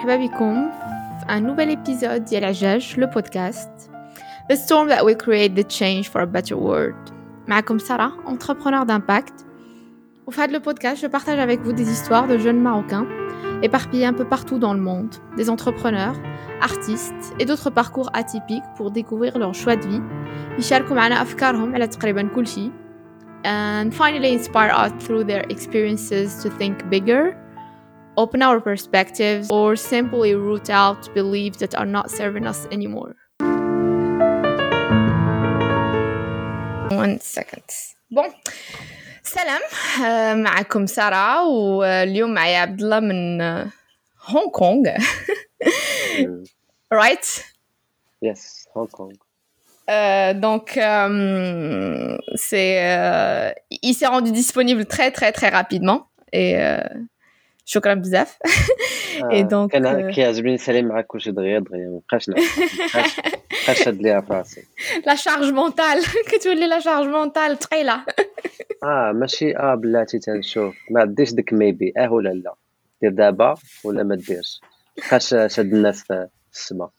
مرحبا بكم في un nouvel épisode ديال عجاج le podcast The storm that will create the change for a better world معكم سارة entrepreneur d'impact Au fait le podcast je partage avec vous des histoires de jeunes marocains éparpillés un peu partout dans le monde des entrepreneurs artistes et d'autres parcours atypiques pour découvrir leur choix de vie يشاركوا معنا أفكارهم على تقريبا كل شيء and finally inspire us through their experiences to think bigger open our perspectives, or simply root out beliefs that are not serving us anymore. One second. Bon. سلام معكم سارة واليوم معي عبد الله من هونغ كونغ right Yes, Hong Kong. Euh, donc, euh, c'est, euh, il s'est rendu disponible très très très rapidement et euh, شكرا بزاف. et donc كان كيعجبني نسالي معاك كلشي دغيا دغيا. مابقاش مابقاش شاد ليها في راسي la charge mentale كتولي la charge mentale ثقيله آه ماشي. آه بلاتي تنشوف. ما ديش ديك maybe آه ولا لا. دير دابا ولا ما ديرش. مابقاش شاد الناس في السما.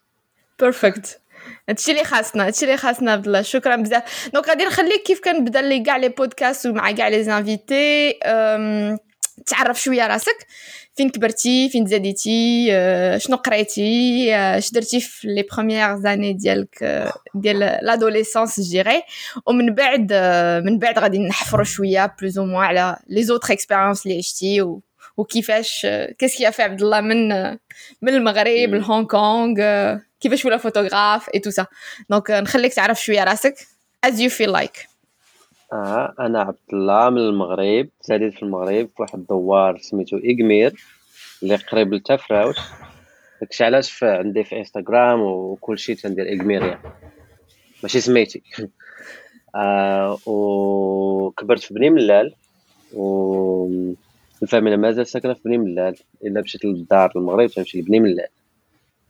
parfait هادشي اللي خاصنا هادشي اللي خاصنا عبد الله. شكرا بزاف. donc غادي نخليك كيف كنبدا لي كاع les podcasts ومع كاع les invités تعرف شوية راسك. فين كبرتي؟ فين تزاديتي آه، شنو قريتي؟ آه، اش درتي في les premières années ديالك؟ آه، ديال l'adolescence جيري ومن بعد من بعد غادي نحفروا شوية plus ou moins على les autres expériences اللي عشتي. و وكيفاش qu'est-ce qui fait عبد الله من من المغرب لهونغ كونغ كيفاش و la photographe et tout ça donc نخليك تعرف شوية راسك. As you feel like. آه أنا عبد الله من المغرب تزاديت في المغرب في واحد الدوار سميتو ايغمير اللي قريب لتفراوش داكشي علاش عندي في إنستغرام وكلشي تندير ايغميريا ماشي سميتي. آه وكبرت في بني ملال. و الفاميلا مازال ساكنة في بني ملال. إلا مشيت للدار المغرب تمشي لبني ملال.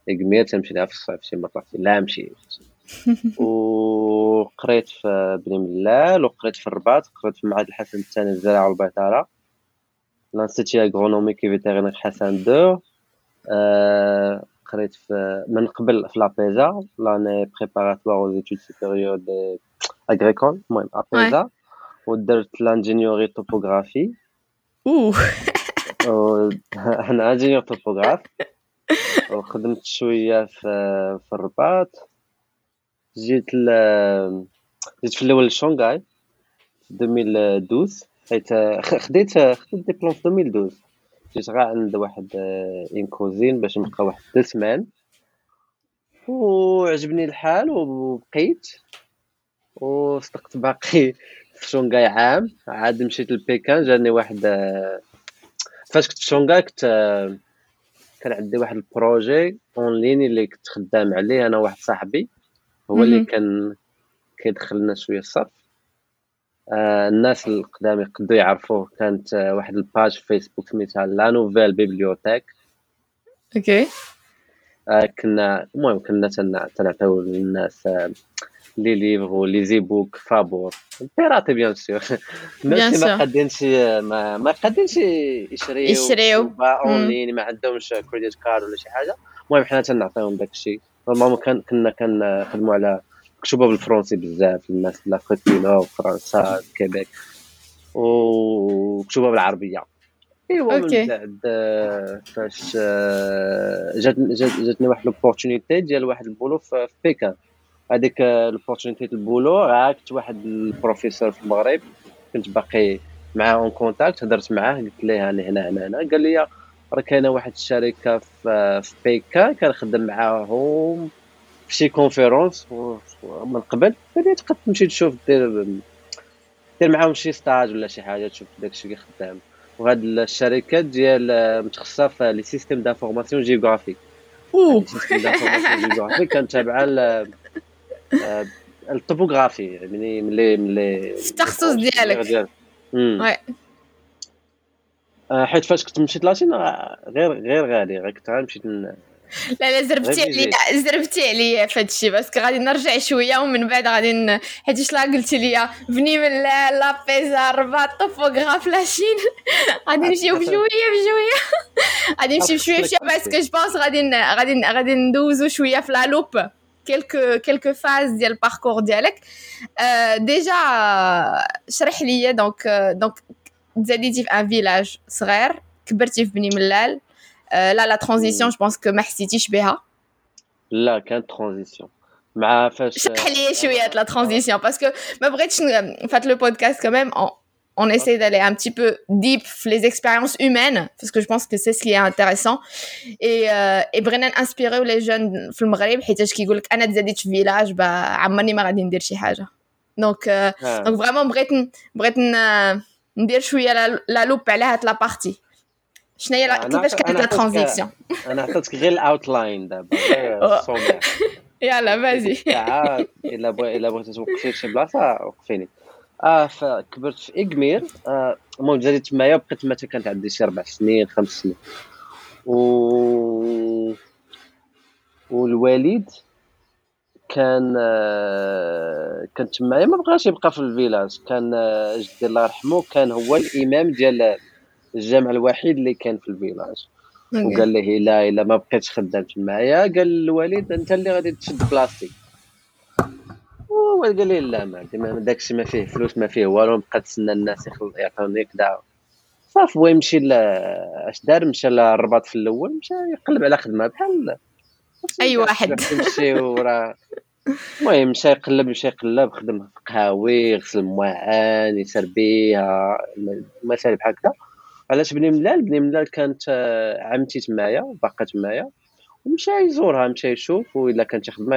ايغمير تمشي لها في الصيف شي مرات لا مشي وقريت في بني ملال وقريت في الرباط قريت في معهد الحسن الثاني للزراعه والبيطره l'Institut agronomique et vétérinaire Hassan II آه قريت في من قبل في l'APESA l'année préparatoire aux études supérieures d'agricole المهم APESA ودرت l'ingénierie topographie اوه أنا ingénieur topographe وخدمت شوية في في الرباط. جيت ل... جيت في الأول لشونغاي في 2012 حيت خديت خديت ديبلوم في 2012 جيت غا عند واحد un cousin باش نبقى واحد deux semaines وعجبني الحال وبقيت. وصدقت باقي في شونغاي عام. عاد مشيت لبيكان جاني واحد فاش كنت في شونغاي كنت كان عندي واحد ال projet en ligne اللي كنت خدام عليه أنا واحد صاحبي. هو اللي كان كيدخل لنا شوية الصرف آه الناس القدام يقدروا يعرفوه. كانت آه واحد ال page في فيسبوك سميتها la nouvelle bibliothèque أوكي. آه كنا المهم كنا تنعطيو للناس آه les livres les e-books فابور. piratés bien sûr الناس ما قادينش ما ما قادينش يشريو يشريو. en ligne ما عندهمش credit card ولا شي حاجة. المهم حنا تنعطيهم داك الشيء normalement كان كنا كنخدموا على مكتوبة بالفرنسي بزاف الناس l'Afrique وفرنسا كيبيك ومكتوبة بالعربية. أيوا من بعد فاش جات جاتني واحد l'opportunité ديال واحد ال boulot في بيكان هذيك l'opportunité ال boulot كنت واحد البروفيسور في المغرب. كنت باقي معاه en contact هضرت معاه قلت ليه أنا هنا هنا هنا. قال لي راه كاينة واحد الشركة في في بيكا كنخدم معاهم في شي conférences من قبل. لي تقدر تمشي تشوف دير دير معاهم شي stage ولا شي حاجة تشوف داكشي اللي خدام. وهاد الشركة ديال متخصصة في les systèmes d'information géographique أوه! جيوغرافيك كانت تابعه الطوبوغرافي يعني ملي ملي التخصص ديالك. وي حيت فاش كنت مشيت لاتين غير غير غادي غير كنت غنمشي لا لا زربتي عليا زربتي عليا في هادشي باسكو غادي نرجع شوية ومن بعد غادي حيت لا قلتي لي بني من لا لا بيزا الرباط طوفوغراف لاشين. غادي نمشيو بشوية بشوية. غادي نمشي بشوية بشويه parce que je pense غادي غادي غادي ندوزو شوية في la loupe quelques quelques phases ديال ال parcours ديالك. déjà شرح لي donc donc تزاديتي في un village صغير كبرتي في بني ملال لا la transition je pense que ما حسيتيش بها لا كانت transition مع فاش شرح لي شوية la transition parce que ما بغيتش فهاد le podcast quand même on essaie d'aller un petit peu deep les expériences humaines parce que je pense que c'est ce qui est intéressant. Et euh, et بغينا ن inspirer يو les jeunes في المغرب حيتاش كيقول لك أنا تزاديت في village با عمرني ما غادي ندير شي حاجة donc donc vraiment بغيت بغيت ندير شوية la loupe على هاد la partie. شنو هي كيفاش كانت la transition أنا عطيتك غير ال outline دابا يلا فازي إلا بغيتي إلا بغيتي توقفي شي بلاصة وقفيني. آه فكبرت في اكمير آه المهم جاتي تمايا بقيت تما كانت عندي؟ شي ربع سنين خمس سنين. و والوالد كان آه كان تمايا ما بقاش يبقى في الفيلاج. كان آه جدي الله يرحمه كان هو الإمام ديال الجامع الوحيد اللي كان في الفيلاج. وقال ليه لا إلا ما بقيتش خدام تمايا قال الوالد أنت اللي غادي تشد بلاصتي هو قال لي لا ما داكشي ما فيه فلوس ما فيه والو نبقى نتسنى الناس يعطوني كدا صافي هو يمشي أش دار مشى للرباط في الأول مشى يقلب على خدمة. بحال أي واحد. يمشي وراه. المهم مشى يقلب مشى يقلب خدم في قهاوي يغسل مواعن يسر بيها مسالي بحال هكا علاش بني ملال؟ بني ملال كانت عمتي تمايا باقا تمايا ومشى يزورها مشى يشوف وإلا كانت خدمة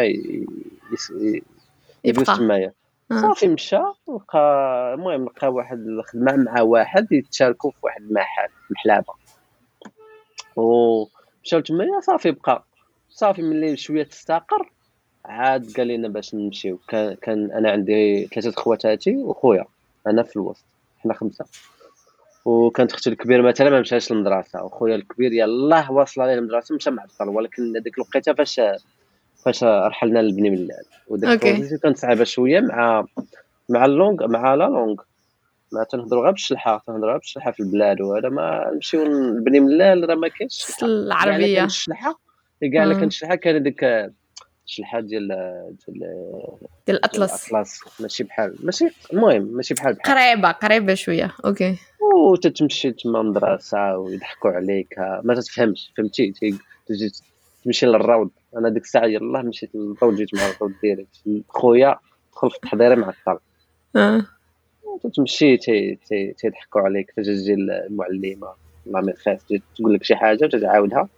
يدوز تمايا. آه. صافي مشى لقى المهم لقى واحد الخدمة مع واحد يتشاركوا في واحد المحل محلابة. ومشاو تمايا صافي بقى. صافي ملي شوية تستقر عاد قال لنا باش نمشيو كان, كان أنا عندي ثلاثة خواتاتي وخويا. أنا في الوسط. حنا خمسة. وكانت أختي الكبير مثلا ما مشاش للمدرسة. وخويا الكبير يلاه واصل عليه المدرسة مشى معطل ولكن هذيك الوقيتة فاش فاش رحلنا لبني ملال وديك كانت صعيبة شوية مع مع اللونغ مع لا لونغ. ما تنهضروا غير بالشلحة. تنهضروا غير بالشلحة في البلاد. وهذا ما نمشيو لبني ملال راه ما كاينش العربية. الشلحه كاع اللي كانت الشلحه كان ديك الشلحه ديال ديال ديال الأطلس. الأطلس. ماشي بحال ماشي المهم ماشي بحال بحال. قريبة قريبة شوية. أوكي. وتتمشي تما مدرسة ويضحكوا عليك. ما تتفهمش فهمتي؟ تجي تمشي للروض. أنا ديك الساعة يلاه مشيت للروض جيت مع الروض ديالي. خويا دخل في التحضيري مع الطلب آه. تمشي تيضحكوا عليك. تجي المعلمة الله ما يخاف تقول لك شي حاجة وتتعاودها.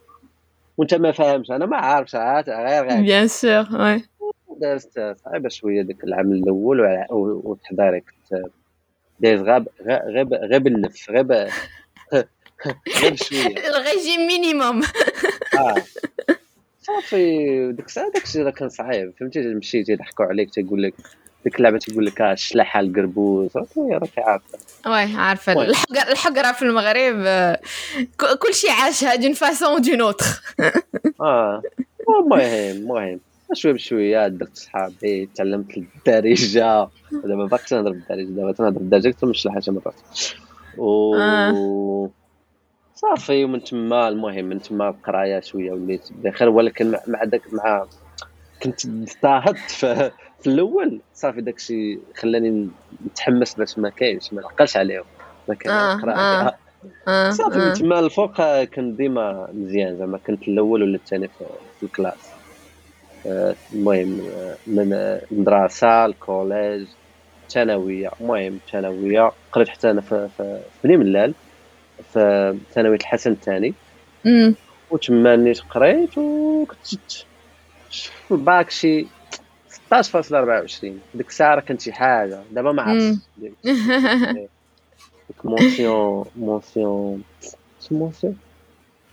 وانت ما فاهمش أنا ما عارفش غير غير. bien sûr oui. دازت صعيبه شوية ديك العام الأول والتحضيري كنت دايز غاب غاب غاب النف غاب غير شوية. ال régime minimum آه. صافي ديك الساعة داكشي راه كان صعيب. فهمتي؟ مشيتي يضحكوا عليك تيقول لك ديك اللعبه تيقول لك الشلاحه القربوز. راكي عارفة. oui عارفة. الحقره الحقرة في المغرب كل شيء عاشها دون فاسون دون اوتر آه. المهم المهم شوية بشويه درت صحابي تعلمت الدارجة. دابا باقي تنهضر بالدارجة دابا تنهضر بالدارجة أكثر من الشلاحه شي مرات و آه. صافي ومن تما المهم من تما القراية شوية وليت. بخير ولكن مع داك مع كنت اضطهدت. في, الأول صافي داكشي خلاني نتحمس باش ما كاينش ما نعقلش عليهم ما كان آه آه. آه. صافي من تما الفوق كنت ديما مزيان زعما كنت الأول ولا الثاني في ال classe. آه، المهم آه، من المدرسة ال collège الثانوية. المهم الثانوية قريت حتى أنا في, في بني ملال في ثانوية الحسن الثاني. وتما نيت قريت وكنت في الباك شي 16.24 ديك الساعة راه كانت شي حاجة. دابا ما عرفتش. ديك mention mention mention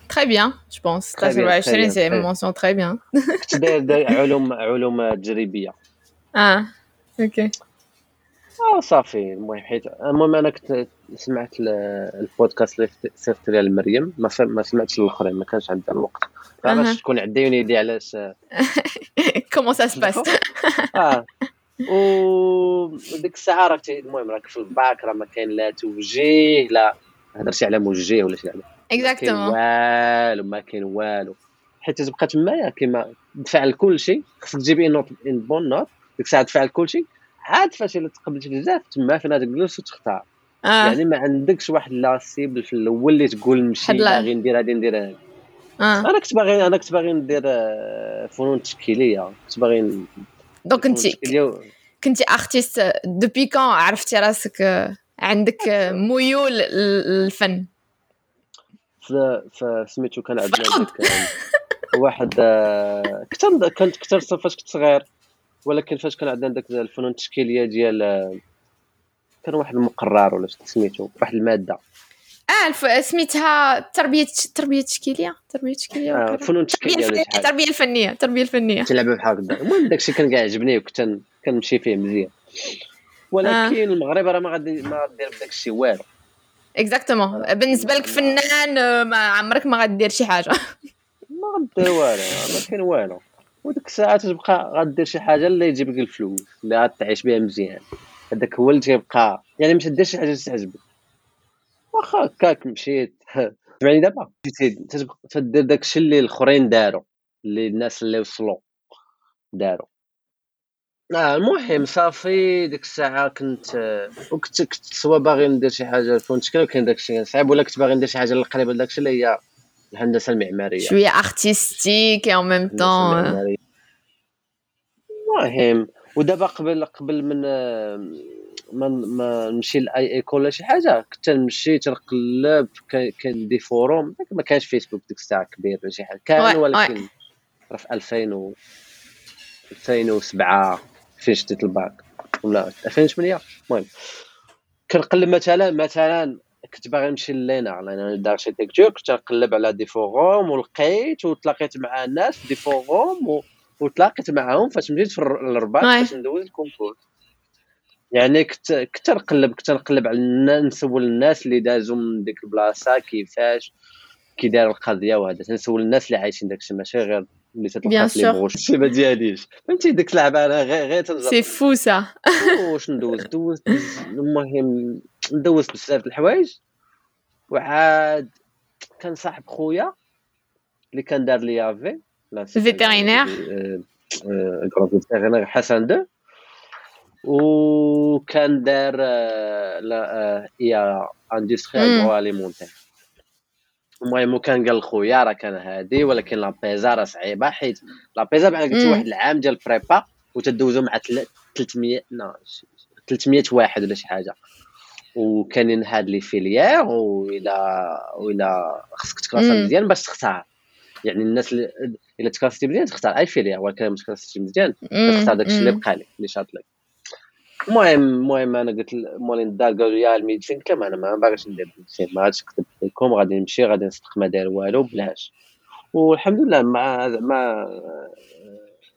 Très bien, je pense. 16 c'est une mention très bien. كنت داير علوم علوم تجريبيه آه OK آه صافي المهم حيت المهم أنا كنت سمعت البودكاست اللي صيفط ليها لمريم. ما ما سمعتش الأخرين ما كانش عندها الوقت. باش تكون عندي يدي علاش. كومون سا سباس آه. و ديك الساعة راك المهم راك في الباك راه ما كاين لا توجيه لا هضرتي على موجه ولا شي حاجة. اكزاكتومون والو ما كاين والو. حيت تبقى تمايا كيما تفعل كل شيء خصك تجيبي نوت ان بون نوت ديك الساعة تفعل كل شيء عاد فاش تقبلت بزاف تما فين تجلس وتختار. آه. يعني ما عندكش واحد لا سيبل في الأول اللي تقول نمشي باغي ندير هادي ندير. هادي آه. أنا كنت باغي أنا كنت باغي ندير آه، فنون تشكيلية. كنت باغي donc كنت كنتي artiste depuis quand عرفتي راسك آه، عندك آه، ميول للفن؟ سميتو كان عندنا واحد كنت كنت كثر فاش كنت صغير ولكن فاش كان عندنا داك الفنون التشكيلية ديال كان واحد المقرر ولا سميتو واحد المادة. آه سميتها تربية تربية تشكيلية تربية تشكيلية آه فنون تشكيلية التربيه الفنيه التربيه الفنيه تلعب بحال هكذا. المهم داكشي كان كاع عجبني وكنت كنمشي فيه مزيان. ولكن آه. المغرب راه ما غادي ما غادير بداك الشيء والو. اكزاكتومون بالنسبة لك فنان آه، ما عمرك ما غادير شي حاجة. ما غدير والو ما كاين والو. وديك الساعة تبقى غدير شي حاجة اللي يجيب لك الفلوس اللي غتعيش بها مزيان. هذاك هو اللي تيبقى. يعني مش دير شي حاجة تعجبك واخا هكاك مشيت. سمعني دابا. تدير داكشي اللي الأخرين داروا. اللي الناس اللي وصلوا. داروا. آه المهم صافي ديك الساعة كنت وكنت كنت soit باغي ندير شي حاجة الفون تشكيل وكاين داكشي صعيب ولا كنت باغي ندير شي حاجة اللي قريبه لداكشي اللي هي الهندسة المعمارية. شوية artistique en même temps المهم ودابا قبل قبل من ما ما نمشي les écoles ولا شي حاجة كنت نمشي تنقلب كاين des forums ما كانش فيسبوك ديك الساعة كبير ولا شي حاجة. كان ولكن في 2000 و 2007 فين شديت الباك؟ ولا 2008 المهم. كنقلب مثلا مثلا كنت باغي نمشي l'ENA l'ENA d'architecture كنت نقلب على des forums ولقيت وتلاقيت مع الناس في des forums و... وتلاقيت معاهم فاش مشيت في الرباط باش ندوز ال concours يعني كنت كنت نقلب كنت نقلب على نسول الناس اللي دازوا من ديك البلاصة كيفاش كي دار القضية وهذا. تنسول الناس اللي عايشين داكشي ماشي غير اللي تتلقى في les brochures ما دياليش فهمتي ديك اللعبة؟ أنا غير غير سي فو سا واش ندوز؟ دوز المهم ندوز بزاف د الحوايج. وعاد كان صاحب خويا اللي كان دار لي في vétérinaire vétérinaire حسن deux وكان دار l'IA industrie agro-alimentaire المهم وكان قال خويا راه كان هادي ولكن l'APESA راه صعيبه حيت l'APESA بحال قلتي واحد العام ديال prépa وتدوزو مع 300 300 واحد ولا شي حاجة وكاينين هاد les filières وإلا وإلا خصك تكلاسا مزيان باش تختار يعني الناس اللي إلا تكلاسيتي مزيان تختار. اي filière ولكن ما تكلاسيتي مزيان تختار داكشي اللي بقى لك اللي شاط لك. المهم المهم أنا قلت مولين الدار قالوا لي ال médecine قلت لهم أنا؟ ما باغيش ندير ال médecine ما غاديش نكتب لكم غادي نمشي غادي نصدق ما داير والو بلاش. والحمد لله مع مع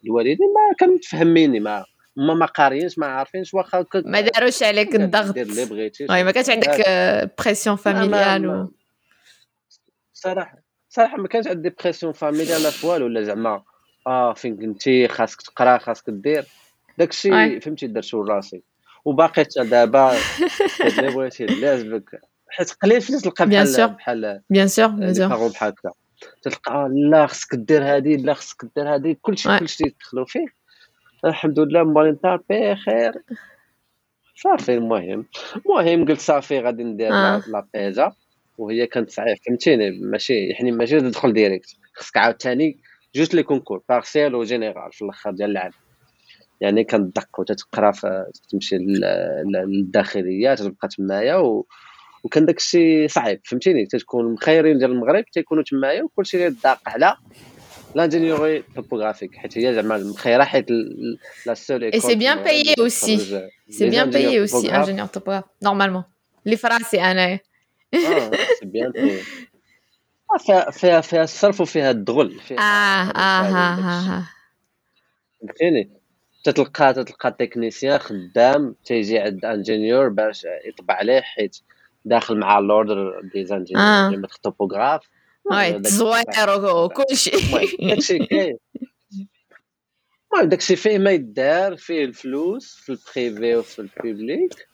الوالدين ما كانوا متفهميني ما هما ما قاريينش ما عارفينش واخا ما داروش عليك الضغط. دير اللي بغيتي ما كانش عندك pression familiale صراحة. صراحة ما كانش عندي pression familiale والو ولا زعما آه فين كنتي خاصك تقرا خاصك دير. داكشي فهمتي درتو لراسي وباقي حتى دابا اللي بغيتي لازمك حيت قليل فاش تلقى بحال بحال bien sûr bien sûr بحال هكا. تلقى لا خصك دير هادي لا خصك دير هادي كلشي كلشي يدخلوا فيه. الحمد لله مورينتا بخير صافي المهم. المهم قلت صافي غادي ندير آه. l'APESA. وهي كانت صعيبه فهمتيني؟ ماشي يعني ماشي تدخل direct. خصك عاوتاني جوج les concours partiel و général في الأخر ديال العام. يعني كندق وتتقرا تمشي للداخلية تبقى تمايا و... وكان داك الشيء صعيب فهمتيني؟ تتكون المخيرين ديال المغرب تيكونوا تمايا وكلشي يداق على l'ingénierie topographique حيت هي زعما مخيرة حيت لا سول اي c'est bien payé اوسي سي بيان بايي اوسي انجينيور توبوغراف نورمالمون اللي في راسي انايا آه سي بيان بايي فيها فيها الصرف وفيها الدغل فيها آه آه ها ها فهمتيني؟ تتلقى تتلقى technicien خدام تيجي عند ingénieur باش يطبع عليه حيت داخل مع l'ordre des ingénieurs آه. topographe وي تزوير وكلشي داكشي كاين. المهم داكشي فيه ما يدار فيه الفلوس في ال privé وفي ال public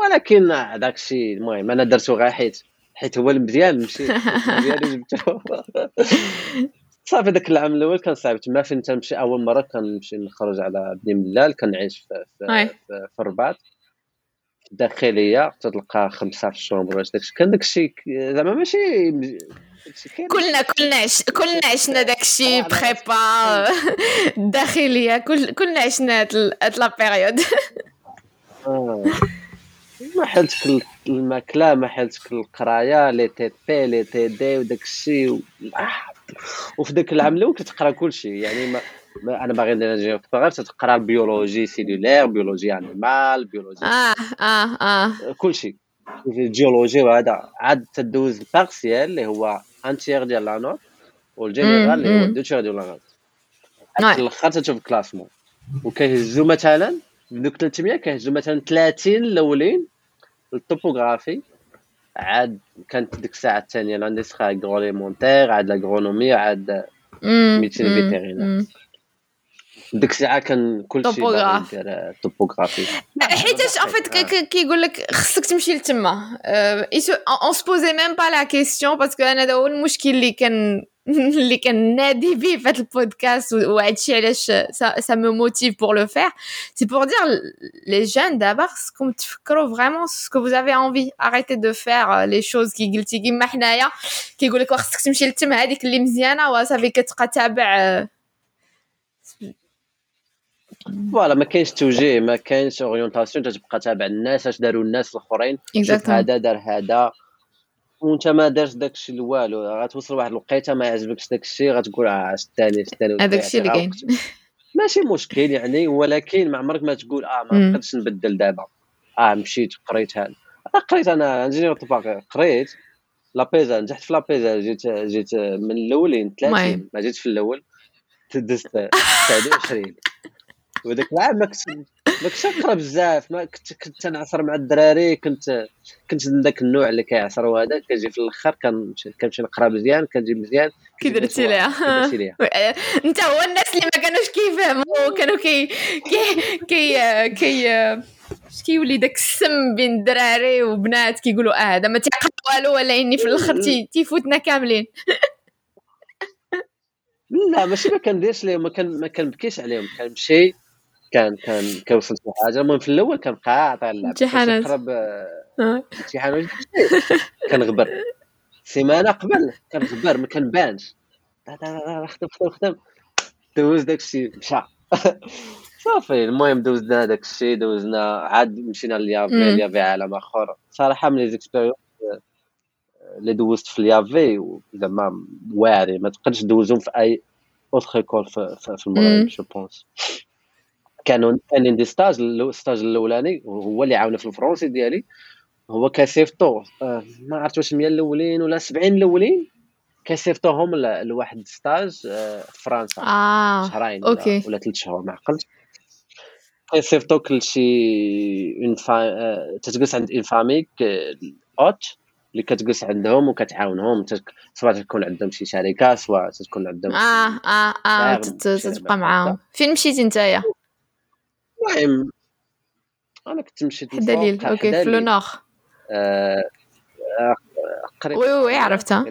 ولكن داكشي المهم أنا درتو غير حيت حيت هو المزيان نمشي المزيان جبتو صافي داك العام الأول كان صعيب. تما فين تنمشي أول مرة كنمشي نخرج على بني ملال كنعيش في, في, في, في الرباط الداخلية تلقى خمسة في ال chambre واش داكشي كان داكشي زعما ماشي كلنا كلنا عش... كلنا عشنا داكشي prépa الداخلية كل كلنا عشنا هاد la période. ما حلتك الماكلة ما حلتك القراية les TP les TD وداك الشيء و... وفي ذاك العام الأول كتقرا كلشي يعني ما, ما أنا باغي ندير ingénieur غير تقرا ال biologie cellulaire biologie animale biologie آه آه آه. كلشي الجيولوجي وهذا عاد تدوز ال partiel اللي هو un tiers ديال la note وال général اللي هو deux tiers ديال la note في الآخر تشوف ال classement وكيهزوا مثلا دوك 300 كيهزوا مثلا 30 الأولين ال topographie عاد كانت ديك الساعة الثانية l'industrie agro-alimentaire عاد l'agronomie عاد médecine vétérinaire ديك الساعة كان كلشي topographe. topographie. حيتاش en fait كيقول لك خصك تمشي لتما. on se posait même pas la question parce que أنا هذا هو المشكل اللي كان اللي كنادي به في هذا البودكاست وهادشي علاش ça me motive pour le faire c'est pour dire les jeunes دابا خصكم تفكروا vraiment ce que vous avez envie. Arrêtez de faire les choses كي قلتي كيما حنايا كيقول لك خصك تمشي لتما هذيك اللي مزيانه وصافي كتبقى تابع voilà ما كاينش توجيه ما كاينش orientation تتبقى تابع الناس اش داروا الناس الاخرين شوف هذا دار هذا وانت ما دارش داكشي والو غتوصل واحد الوقيته ما يعجبكش داكشي غتقول آه الثاني الثاني هذاك الشيء اللي كاين. ماشي مشكل يعني ولكن ما عمرك ما تقول آه ما نقدرش نبدل دابا. آه مشيت قريت هذا. قريت أنا ingénieur topographe قريت l'APESA نجحت في l'APESA جيت جيت من الأولين 30 ما جيتش في الأول. دزت 29 وذاك العام ما كنت ما كنتش نقرا بزاف. ما كنت كنت تنعصر مع الدراري كنت كنت من ذاك النوع اللي كيعصر وهذا. كنجي في الأخر كنمشي نقرأ مزيان كنجي مزيان كي درتي ليها أنت هو الناس اللي ما كانوش كيفهموا كانوا كي كي كي كي اش كيولي داك السم بين الدراري وبنات كيقولوا آه هذا ما تيقرأ والو ولا إني في الأخر تيفوتنا كاملين. لا ماشي ما كنديرش ليهم ما كان ما كنبكيش عليهم. كنمشي كان كان كنوصل شي حاجة. المهم في الأول كنبقى قاطع اللعب امتحانات قرب امتحان كنغبر سيمانه قبل كنغبر ما كنبانش خدم خدم خدم دوز داك الشيء مشى. صافي المهم دوزنا داك الشيء دوزنا. عاد مشينا لليافي ليافي عالم آخر. صراحة من les expériences اللي دوزت في اليافي زعما واعرين ما تقدرش دوزهم في أي autre école في, في المغرب je pense كانوا كاينين des stages ال stage الأولاني هو اللي عاوني في الفرونسي ديالي. هو كيصيفطو آه ما عرفت واش 100 الأولين ولا 70 الأولين كيصيفطوهم لواحد stage آه في فرنسا. آه. شهرين OK. ولا ثلاث شهور ما عقلتش. كيصيفطوك لشي une fa... آه تتجلس عند une famille اوت اللي كتجلس عندهم وكتعاونهم سواء تكون عندهم شي شركة سواء تكون عندهم آه آه آه تتبقى معاهم. فين مشيتي نتايا؟ المهم أنا كنت مشيت دليل. أوكي في لو نور قريب وي وي عرفتها.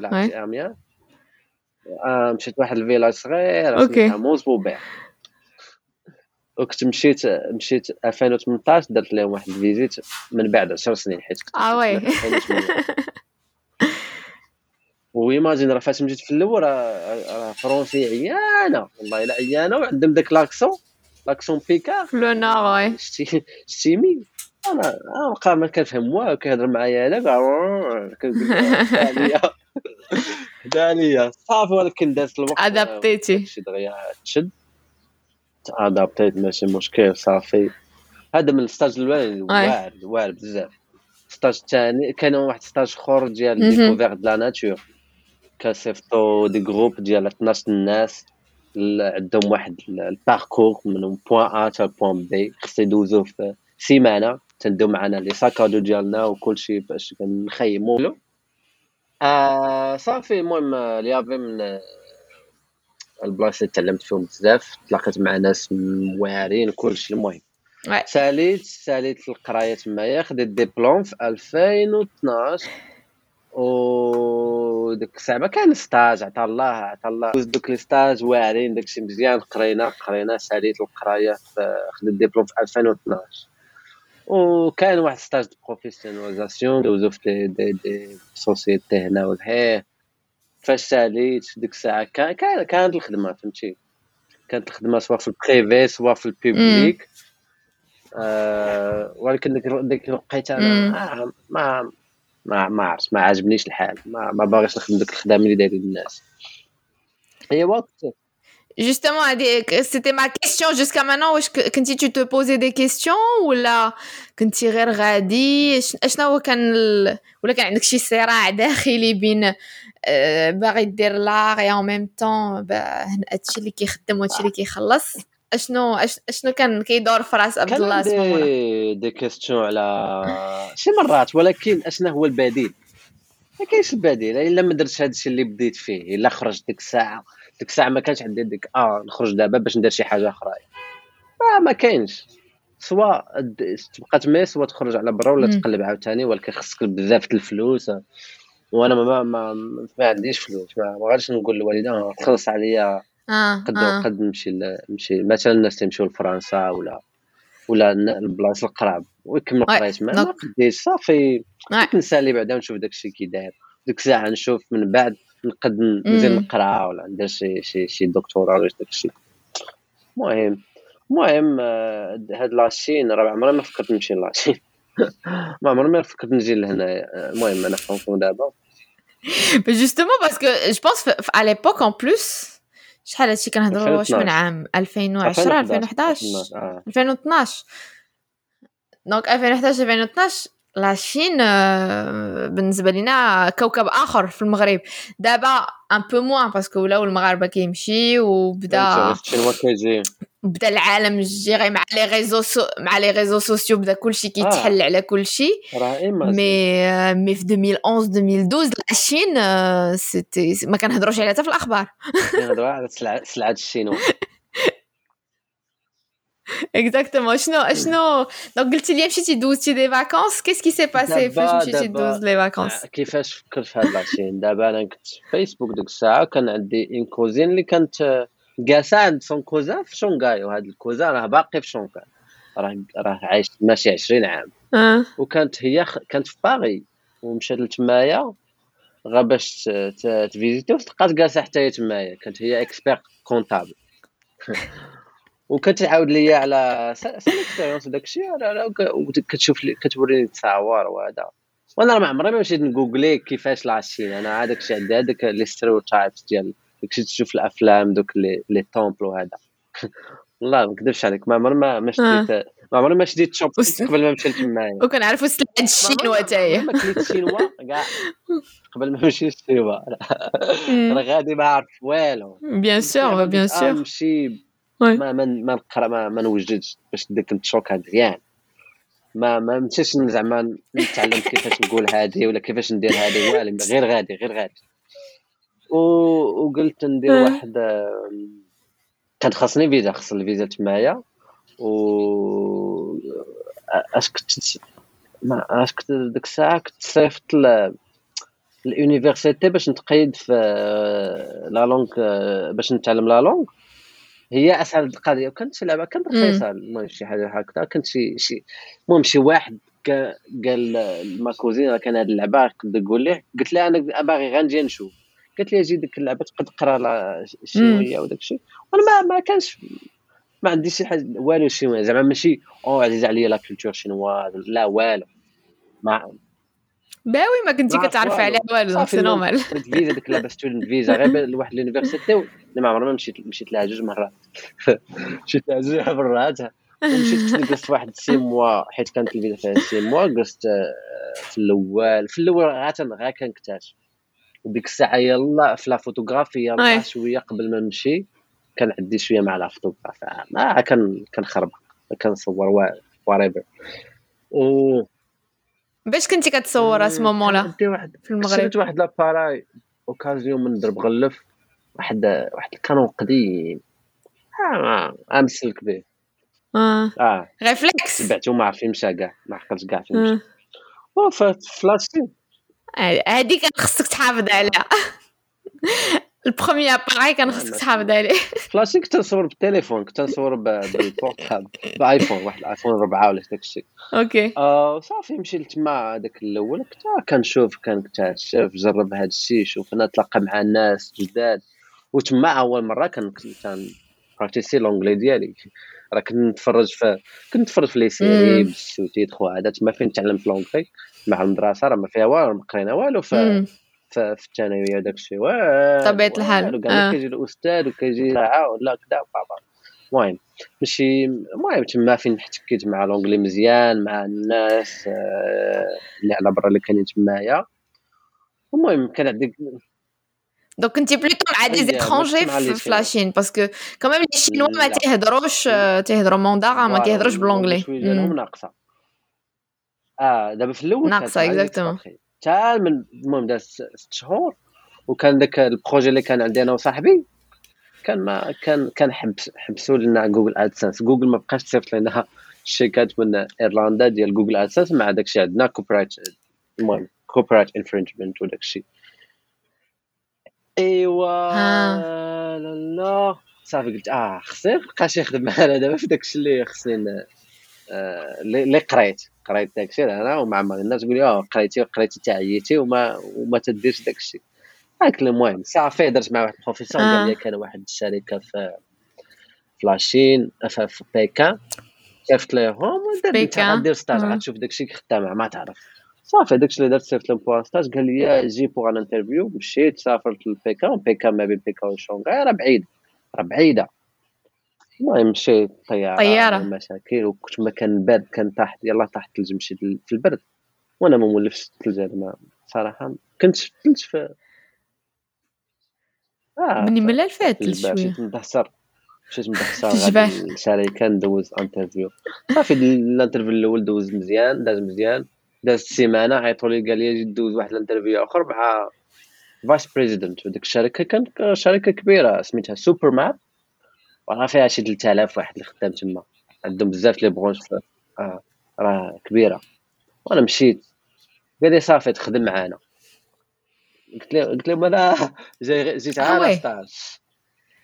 آه مشيت واحد الفيلاج صغير أوكي. موز بوبيع وكنت مشيت مشيت 2018 درت لهم واحد ال visite من بعد 10 سنين حيت كنت آه oui. Et imagine راه فاش مشيت في الأول راه فرونسي عيانة والله إلا عيانة وعندهم داك l'accent. L'accent picard؟ في le Nord oui شتي شتي مين أنا بقى ما كنفهم والو كيهضر معايا أنا كنقول عليا عليا صافي ولكن دازت الوقت. adaptيتي شي دغيا تشد. adaptيت ماشي مشكل صافي. هذا من ال stage الاولاني واعر واعر بزاف. ال stage الثاني كان واحد stage أخر ديال découverte de la nature كنصيفطو des groupes ديال 12 الناس. عندهم واحد ال parcours من point A حتى point B خص يدوزو في سيمانة. تندو معنا les sacs à dos ديالنا وكلشي باش كنخيمو. آه صافي المهم ليافي من البلايص اللي تعلمت فيهم بزاف. تلاقيت مع ناس واعرين كلشي المهم ساليت ساليت القراية تمايا خديت ديبلوم في 2012 و ديك الساعة ما كان stage عطا الله عطا الله. دوك les stages واعرين داكشي مزيان قرينا قرينا ساليت القراية خديت ديبلوم في 2012 وكان واحد stage de professionnalisation دوزو في des des sociétés هنا وهيه فاش ساليت ديك الساعة كان كانت الخدمة فهمتي؟ كانت الخدمة سواء في ال privé سواء في ال public آه ولكن ديك ديك الوقيته ما ما ما عرفت ما عجبنيش الحال ما, ما باغيش نخدم ديك الخدامه اللي دايرين الناس وقت Justement, c'était ma question jusqu'à maintenant. Quand tu te posais des questions ou là, quand tu غادي شنو هو كان ولا كان عندك شي صراع داخلي بين باغي دير l'art et en même temps هادشي اللي كيخدم وهادشي اللي كيخلص أشنو أشنو كان كيدور في راس عبد الله كان دي, دي كيستيون على شي مرات ولكن أشنو هو البديل؟ ما كاينش البديل إلا ما درتش هادشي اللي بديت فيه إلا خرجت ديك الساعة ديك الساعة ما كانش عندي ديك آه نخرج دابا باش ندير شي حاجة أخرى. ما ما كاينش. سواء تبقى تما سواء تخرج على برا ولا تقلب عاوتاني ولكن خصك بزاف الفلوس. وأنا ما ما, ما عنديش فلوس ما, ما غاديش نقول للوالده خلص عليا آه قد آه. قد نمشي نمشي. مثلا الناس تيمشيو لفرنسا ولا ولا البلايص القراب ويكمل قرايت ما قديش. صافي. نسالي بعدا ونشوف داكشي كي داير. ديك الساعة نشوف من بعد نقد نزيد نقرا ولا ندير شي شي شي دكتوراه ولا داكشي المهم المهم هاد la Chine. راه عمري ما فكرت نمشي la Chine ما عمري ما فكرت نجي لهنا. المهم أنا franco دابا. justement parce que je pense على l'époque en plus شحال هادشي كنهضروا واش من عام؟ 2010 2011 2012 donc 2011 2012 la Chine بالنسبة لينا كوكب آخر في المغرب. دابا un peu moins parce que ولاو المغاربة كيمشي وبدا بدا العالم جيري مع les réseaux so... مع les réseaux sociaux بدا كلشي كيتحل آه. على كلشي. مي مي في 2011 2012 la Chine c'était ما كنهضروش عليها حتى في الأخبار. كنهضروا على سلعة الشينوا exactement شنو شنو donc قلتي لي مشيتي دوزتي des vacances qu'est-ce qui s'est passé فاش مشيتي دوز les vacances كيفاش فكرت في هاد la Chine دابا أنا كنت في فيسبوك ديك الساعة كان عندي une cousine اللي كانت جالسه عند son cousin في شونغاي وهاد ال cousin راه باقي في شونغاي راه راه عايش ماشي 20 عام أه. وكانت هي كانت في باغي ومشات لتمايا غا باش تvisiter وتلقات جالسه حتى هي تمايا كانت هي expert-comptable وكتعاود ليا على son expérience وداك الشيء وكتشوف لي كتوريني التصاور وهذا. وأنا ما عمري ما مشيت ن googler كيفاش la Chine أنا هذاك الشيء عندي هذاك les stéréotypes ديال داكشي تشوف الأفلام دوك les les temples وهذا. والله ما نكذبش عليك ما عمري ما ما شديت ما عمري ما شديت chop قبل ما مشيت تمايا وكنعرفوا سلعه الشينوا حتى هي ما كليت الشينوا كاع. قبل ما نمشي للشينوا. راه غادي ما عارف والو. bien sûr bien sûr نمشي ما ما ما نقرا ما, ما نوجدش باش ديك نتشوك مزيان ما ما مشيتش زعما نتعلم كيفاش نقول هذه ولا كيفاش ندير هذه والو غير غادي غير غادي. و... وقلت ندير واحد كان خاصني فيزا خاص الفيزا تمايا. و اش كنت ما اش كنت ديك الساعة كنت صيفط ل... l'université باش نتقيد في la langue باش نتعلم la langue. هي أسهل القضية وكانت لعبة كانت رخيصه المهم شي حاجة هكذا. كانت شي شي المهم شي واحد قال ma cousine كان هاد اللعبة كنت تقول ليه قلت لها أنا باغي غنجي نشوف. قالت لي أجي ديك اللعبة تقدر تقرا الشينوية وداك الشيء وأنا ما ما كانش ما عنديش شي حاجة والو شي زعما ماشي أو عزيز عليا la culture chinois لا والو. ما باوي ما كنتي كتعرفي عليها والو c'est normal فيزا ديك اللعبة student visa. غير لواحد l'université ما عمري ما مشيت مشيت لها جوج مرات. مشيت لها جوج مرات. ومشيت جلست واحد six mois حيت كانت الفيزا فيها six mois جلست آه، في الأول في الأول غير كنكتشف وديك الساعة يلا في la photographie يلا شوية قبل ما نمشي كان عندي شوية مع la photographie ما كان كنخربق كنصور واريفر و باش كنتي كتصور اسمو مولا في المغرب. شريت واحد لاباراي أوكازيون من درب غلف. واحد واحد الكانون قديم آه امسلك به. آه. آه. ريفلكس. بعتو ما عرفتش مشى كاع ما عقلتش كاع فين مشى. آه. فلاشتي هذيك خصك تحافظ عليها. البروميي اباراي كان خصك تحافظ عليه. ف la Chine كنت نصور بالتليفون كنت نصور بال portable ب iPhone واحد ال iPhone 4 ولا داك الشيء OK آه صافي مشيت تما هذاك الأول. كنت كنشوف كنكتشف جرب هذا الشيء شوف أنا تلاقى مع الناس جداد. وتما أول مرة كان كان practicer l'anglais ديالي. راه كنت نتفرج في كنت نتفرج في les séries بال sous-titres وهذا تما فين تعلمت l'anglais مع المدرسة راه ما فيها والو ما قرينا والو في في الثانوية وداك الشيء. طبيعة الحال. آه. كيجي الأستاذ وكيجي ساعة ولا كذا المهم ماشي المهم تما فين احتكيت مع l'anglais مزيان مع الناس آه، اللي على برا اللي كانوا تمايا. المهم كان عندك donc كنتي plutôt مع des étrangers في فلاشين باسكو كمان لي شينوا ما تيهضروش تيهضروا موندارا ما تيهضروش ب l'anglais ناقصه آه دابا في الأول ناقصه exactement حتى من المهم داز ست شهور وكان داك ال projet اللي كان عندي أنا وصاحبي كان ما كان كان حبس حبسوا لنا Google AdSense Google ما بقاش تصيفط لنا الشركات من ايرلندا ديال Google AdSense مع داك الشيء عندنا copyright المهم copyright infringement وداك الشيء ايوا لا لا. صافي قلت آه خصني مابقاش يخدم معنا. دابا في داك الشيء اللي خصني آه، اللي قريت. قريت داك الشيء أنا ومع الناس تقول لي آه قريتي قريتي تعيتي وما وما تديرش داك الشيء هاك المهم صافي درت مع واحد البروفيسور. قال لي كان واحد الشركة في ف la Chine في Pékin شفت لهم درت غادير stage. غتشوف داك الشيء خدام ما تعرف. صافي داك الشيء اللي درت صيفط لهم pour un stage قال لي j'ai pour un interview مشيت سافرت ل Pékin Pékin ما بين Pékin وشونغاي راه بعيد راه بعيدة. المهم مشيت طيارة طيارة. مشاكل وكنت ما كان برد كان تحت يلا تحت الثلج مشيت في البرد. وأنا ما مولفش الثلج ما صراحة. كنت كنت في آه مني فيها الثلج شوية. مشيت مدهسر مشيت مدهسر الشركة ندوز interview صافي ال interview الأول دوز مزيان داز مزيان. دازت سيمانه عيطوا لي قال لي دوز واحد ال interview آخر مع vice president. وديك الشركة كانت شركة كبيرة سميتها SuperMap راه فيها شي 3000 واحد اللي خدام تما. عندهم بزاف les branches آه. راه كبيرة. وأنا مشيت. قال لي صافي تخدم معانا. قلت له قلت لهم أنا جيت على stage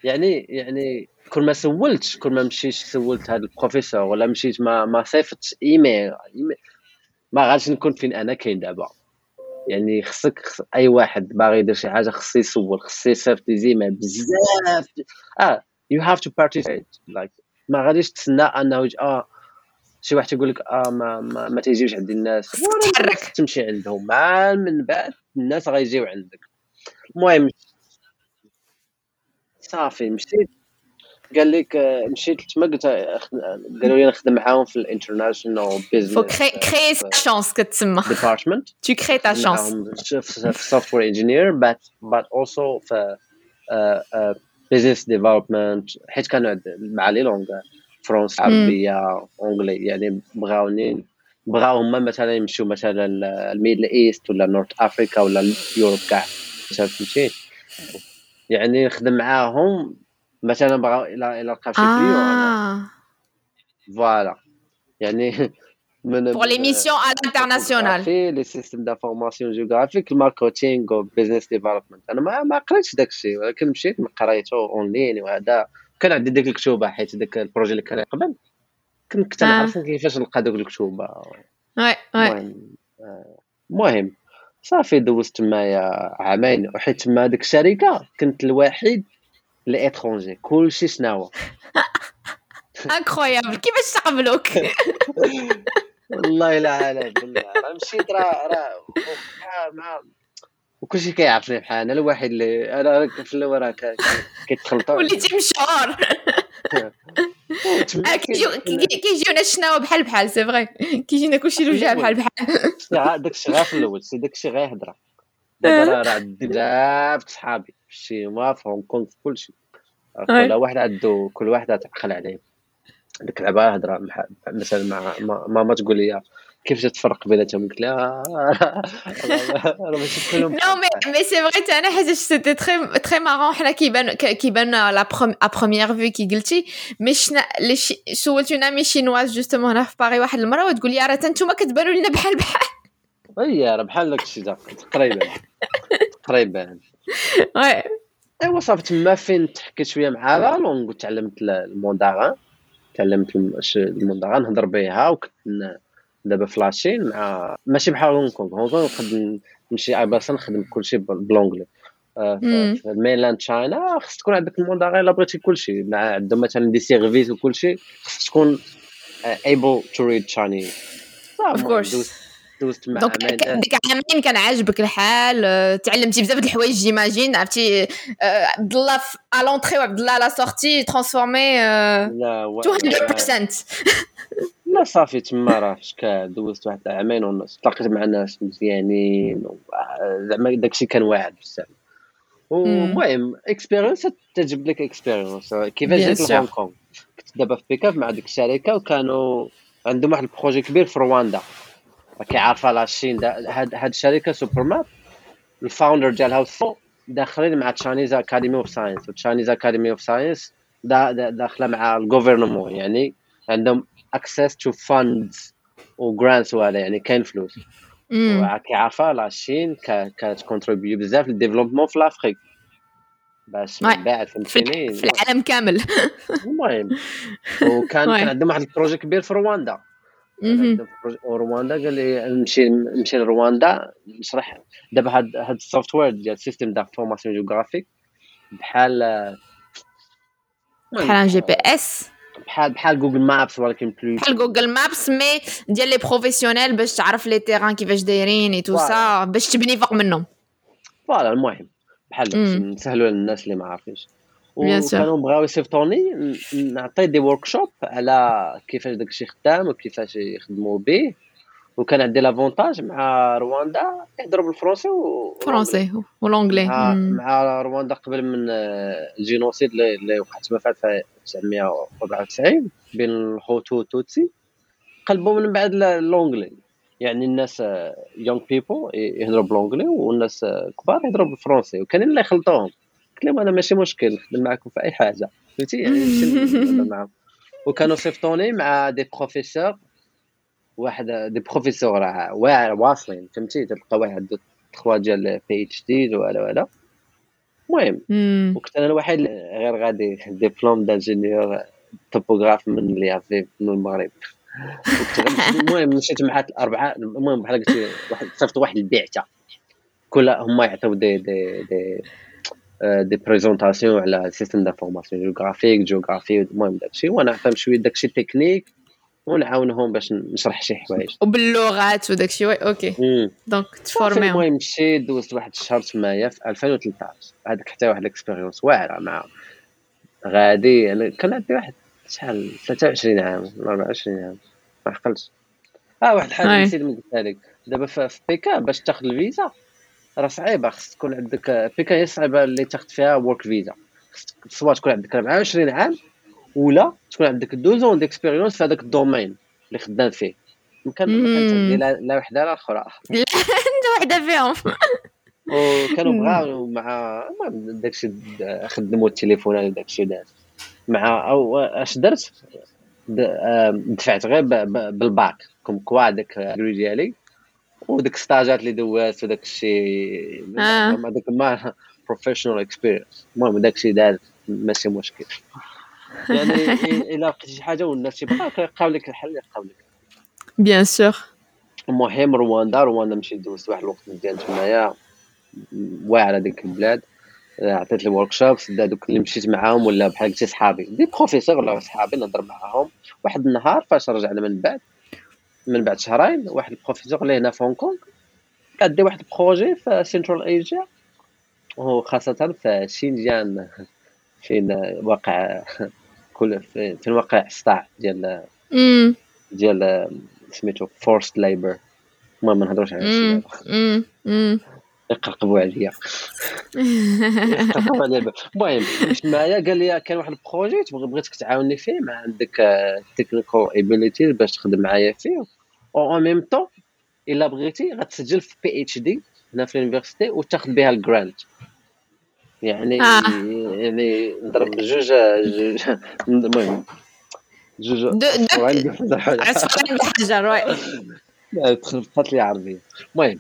يعني يعني كل ما سولت كل ما مشيت سولت هذا البروفيسور. ولا مشيت ما ما صيفطت إيميل ما غاديش نكون فين أنا كاين دابا. يعني خصك خص... أي واحد باغي يدير شي حاجة خصو يسول خصو يصيفط زيميل بزاف. آه you have to participate. Like ما غاديش تسنى أنه آه شي واحد يقول لك آه ما ما, ما تيجيوش عند الناس. تحرك. تمشي عندهم. مع من بعد الناس غيجيو عندك. المهم صافي مشيت. قال لك مشيت تما قلت قالوا لي نخدم معاهم في ال international business فو كري chance كتسمى département tu crées ta chance في software engineer but but also في business development حيت كانوا مع les langues français عربية anglais يعني بغاوني بغاو هما مثلا يمشيو مثلا ال Middle East ولا North Africa ولا Europe كاع. فهمتي؟ يعني نخدم معاهم مثلا بغاو إلى إلى لقاو شي client آه. voilà. يعني من pour les missions à l'international. les systèmes d'information géographique ال marketing و business development أنا ما ما قريتش داك الشيء ولكن مشيت قريته en ligne وهذا. كان عندي ديك الكتوبة حيت داك ال projet اللي كان قبل. كنت كنعرف كيفاش نلقى دوك الكتوبة. oui oui. المهم صافي دوزت تمايا عامين. وحيت تما ديك الشركة كنت الوحيد اللي étranger كلشي شناهو incroyable كيفاش تقبلوك والله لا عليك بالله مشيت راه راه مع وكلشي كيعرفني بحال أنا الوحيد اللي أنا في الأول راه كيتخلطوا وليتي مشهور كيجيونا الشناوه بحال بحال c'est vrai كيجينا كلشي الوجه بحال بحال داك الشيء غير في الأول c'est داك الشيء غير هضره دابا راه عندي بزاف صحابي في الشيما في هونغ كونغ في كلشي. كل واحد عنده كل واحد تعقل عليه. ديك العبارة هضره مثلا مع ماما تقول لي كيف تفرق بيناتهم قلت لها نو مي مي سي فري أنا حاجة سيتي تري تري مارون حنا كيبان كيبان لا بروميير فيو كي قلتي مي شنا سولت اون امي شينواز جوستومون هنا في باري واحد المره وتقول لي راه انتوما كتبانوا لنا بحال بحال إي بحال داك الشيء تقريبا. تقريبا. oui. ايوا صافي تما فين تحكيت شوية مع la langue وتعلمت المونداغان تعلمت المونداغان نهضر بها وكنت دابا ف la Chine مع ماشي بحال هونغ كونغ. هونغ كونغ نقدر نمشي اي بلاصة نخدم كلشي ب l'anglais آه، في ال Mainland China خص تكون عندك المونداغي إلا بغيتي كلشي مع عندهم مثلا des services وكلشي خص تكون able to read Chinese of course دوزت مع donc ديك عامين كان عاجبك الحال آه، تعلمتي بزاف د الحوايج j'imagine عرفتي آه، عبد الله à l'entrée وعبد الله à la sortie transformé à 200% لا صافي تما راه فاش دوزت واحد العامين ونص تلاقيت مع ناس مزيانين زعما داكشي كان واعد بزاف. المهم expérience تجيب لك expérience كيفاش جيت لهونغ كونغ؟ كنت دابا في Pékin مع ديك الشركة وكانوا عندهم واحد ال projet كبير في رواندا راكي عارفه la Chine هاد هاد الشركة SuperMap ال founder ديالها فوق داخلين مع Chinese Academy of Science و Chinese Academy of Science داخلة مع ال gouvernement يعني عندهم access to funds و grants وهذا يعني كاين فلوس. وراكي عارفه la Chine كت contribuer بزاف لل développement في l'Afrique باش من بعد فهمتيني؟ في العالم كامل. المهم. وكان كان عندهم واحد ال projet كبير في رواندا. رواندا قال لي نمشي نمشي لرواندا نشرح. دابا هاد هاد ال software ديال système d'information géographique بحال بحال GPS بحال بحال Google Maps ولكن plus بحال Google Maps mais ديال les professionnels باش تعرف les terrains كيفاش دايرين et tout ça باش تبني فوق منهم. voilà المهم بحال نسهلوا للناس اللي ما عارفينش. وكانوا بغاو يصيفطوني نعطي des workshops على كيفاش داكشي خدام وكيفاش يخدموا به وكان عندي l'avantage مع رواندا يهضروا بالفرنسي و français و l'anglais مع, مع رواندا قبل من ال génocide اللي وقع تما في 1994 بين الهوتو والتوتسي قلبوا من بعد l'anglais يعني الناس young people يهضروا ب l'anglais والناس كبار يهضروا بالفرنسي وكاينين اللي يخلطوهم قلت لهم أنا ماشي مشكل نخدم معكم في أي حاجة. فهمتي؟ يعني معهم وكانوا صيفطوني مع des professeurs واحد des professeurs راه واعر واصلين فهمتي؟ تلقى واحد تخوا ديال بي اتش دي ولا ولا. المهم وكنت أنا الوحيد غير غادي diplôme d'ingénieur topographe من اللي في من المغرب. المهم مشيت مع الأربعة. المهم بحال قلت واحد صيفط واحد البيعته كل هما يعطيو des des des des présentations على système d'information géographique géographique المهم داكشي وأنا نعطيهم شوية داكشي تكنيك ونعاونهم باش نشرح شي حوايج وباللغات وداكشي oui OK donc ت former هم المهم مشيت دوزت واحد الشهر تمايا في 2013 هذاك حتى واحد ال expérience واعره مع غادي أنا كان عندي واحد شحال 23 عام ولا 24 عام ما عقلتش آه واحد الحاجة نسيت ما قلتها لك دابا في Pékin باش تاخذ الفيزا راه صعيبة خص تكون عندك Pékin هي صعيبة اللي تاخذ فيها work visa سواء تكون عندك 24 عام ولا تكون عندك deux ans d'expérience في هذاك ال domaine اللي خدام فيه. يمكن لا, لا وحدة لا أخرى. لا انت وحدة فيهم. وكانوا بغاو مع داكشي خدموا التليفونات وداكشي داز مع أو أش درت؟ دفعت غير بال bac. comme quoi داك ديالي وديك ستاجات اللي دوات وداك الشيء آه. هذاك ما professional experience المهم داك الشيء دار ماشي مشكل. يعني إلا لقيتي شي حاجة والناس تيبقاو كيلقاو لك الحل يلقاو لك. bien sûr المهم رواندا رواندا مشيت دوزت واحد الوقت مزيان تمايا واعرة ديك البلاد. عطيت لي workshops دوك اللي مشيت معاهم ولا بحال قلتي صحابي. des professeurs ولا صحابي نهضر معاهم. واحد النهار فاش رجعنا من بعد من بعد شهرين واحد البروفيسور اللي هنا في هونغ كونغ عندي واحد ال projet في Central Asia وخاصة في شينجيان فين واقع كل فين واقع الصداع ديال ديال سميتو forced labor المهم ما نهضروش على يقرقبوا عليا. يقرقبوا عليا. المهم معايا قال لي كان واحد ال projet بغيتك تعاوني فيه ما عندك technical ability باش تخدم معايا فيه. أو ميم طون الا بغيتي غتسجل في PhD هنا في ال university وتاخذ بها ال grant يعني آه. يعني نضرب جوج جوج المهم جوج عصفورين بحجر oui تخلفت لي عربيه المهم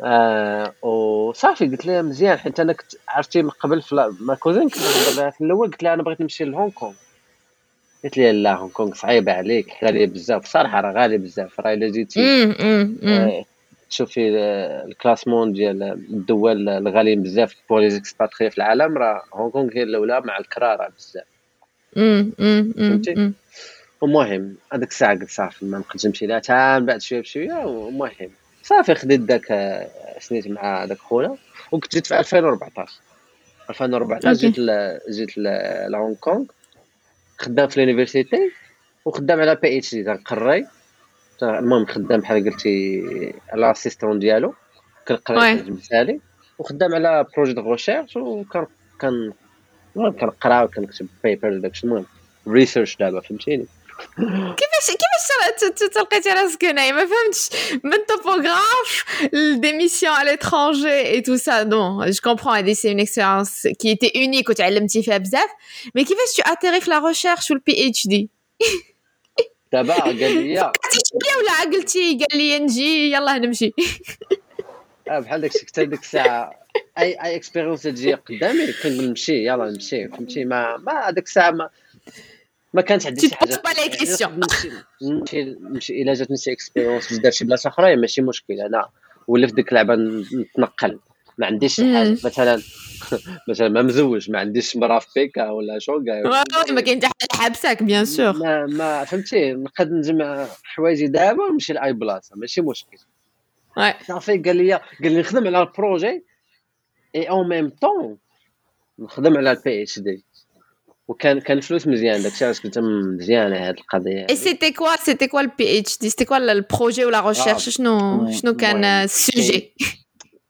آه وصافي قلت لها مزيان حيت أنا كنت عرفتي من قبل في ma cousine كنت في الأول قلت لها أنا بغيت نمشي لهونغ كونغ قلت لي لا هونغ كونغ صعيبة عليك. غالية بزاف. صراحة راه غاليه بزاف. راه إلا جيتي آه تشوفي ال classement ديال الدول الغاليين بزاف pour les expatriés في العالم راه هونغ كونغ هي الأولى مع الكرا راه بزاف. فهمتي؟ المهم هذيك الساعة قلت صافي ما نقدرش نمشي لها حتى من بعد شوية بشوية والمهم صافي خديت داك سنيت مع داك خونا وكنت جيت في 2014 2014 جيت ل... جيت لهونغ كونغ. خدام في ال university وخدام على PhD تنقري المهم خدام بحال قلتي l'assistant ديالو كنقرا المثالي وخدام على projet de recherche وكان كان كنقرا وكنكتب papers داكشي المهم research دابا فهمتيني؟ كيفاش كيفاش تلقيتي راسك هنايا ما فهمتش من topographe des missions على l'étranger et tout ça donc je comprends هادي c'est une expérience qui était unique وتعلمتي فيها بزاف mais كيفاش tu as atterri في la recherche وال PhD دابا قال لي فكرتي ولا عقلتي قال لي نجي يلاه نمشي آه بحال داكشي كنت هذيك الساعة اي اي expérience تجي قدامي كنقول نمشي يلا نمشي فهمتي ما ما هذيك الساعة ما ما كانت عندي شي حاجة. pas les questions نمشي نمشي إلا جات شي expérience باش دار شي بلاصة أخرى ماشي مشكل. أنا ولا في ديك اللعبه نتنقل. ما عنديش شي حاجة مثلا مثلا ما مزوج ما عنديش مرا في بيكا ولا شوكا ما كاين حتى حابساك bien sûr ما, ما فهمتي؟ نقدر نجمع حوايجي دابا ونمشي لأي بلاصة ماشي مشكل. صافي قال لي قال لي نخدم على ال projet et en même temps نخدم على ال PhD وكان كان فلوس مزيان داكشي علاش قلت مزيانه هذه القضية. اي c'était quoi c'était quoi ال PhD c'était quoi ال projet ولا recherche شنو شنو كان ال sujet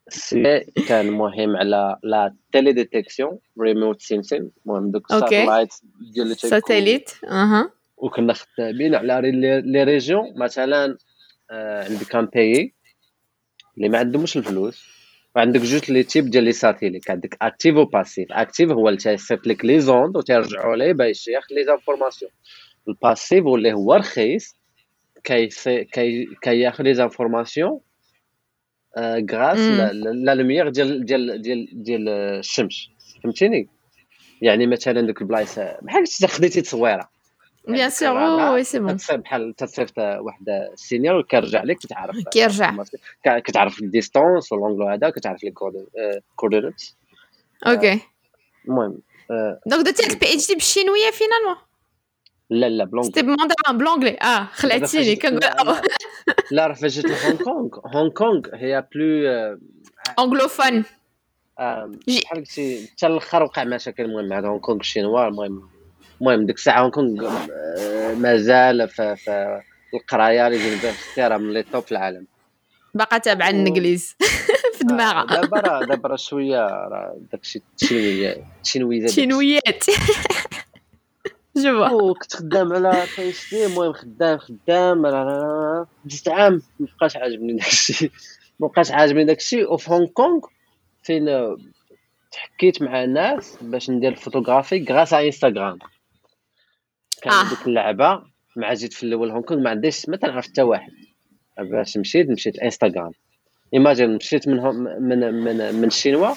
ال sujet كان مهم على la télédétection remote sensing المهم دوك ال satellite ديال satellite أها وكنا خدامين على les régions مثلا عندك كان pays اللي ما عندهمش الفلوس وعندك جوج les types ديال les satellites عندك actif و passif actif هو اللي تيصيفط لك les ondes وتيرجعوا ليه باش ياخذ les informations. ال passif واللي هو رخيص كي كي كياخذ les informations grâce à la lumière ديال ديال ديال ديال الشمس. فهمتيني؟ يعني مثلا دوك البلايص بحال خديتي تصويرة. bien sûr oui c'est bon بحال تصيفط واحد ال signal وكيرجع لك كتعرف كيرجع. كتعرف ال distance و l'angle هذا كتعرف les coordonnées OK. المهم donc درتي PhD بالشينويه finalement لا لا ب l'anglais c'était ب mandarin ب l'anglais آه خلعتيني كنقول لا راه فاش جيت لهونغ كونغ هونغ كونغ هي plus anglophone بحال قلتي حتى الأخر وقع مشاكل المهم مع هونغ كونغ الشينوا المهم المهم ديك الساعة هونغ كونغ مازال في القراية les universités راه من les top في العالم. باقا تابعة الإنجليز في دماغها. دابا راه دابا راه شوية راه داكشي التشينويات التشينويات التشينويات جو كنت خدام على كيس دي المهم خدام خدام جست عام. مبقاش عاجبني داكشي مبقاش عاجبني داكشي وفي هونغ كونغ فين تحكيت مع ناس باش ندير الفوتوغرافي غراس على انستغرام كان آه. ديك اللعبه مع جيت في الأول هونغ كونغ ما عنديش ما تنعرف حتى واحد. باش مشيت مشيت انستغرام ايماجين مشيت من من من من الشينوا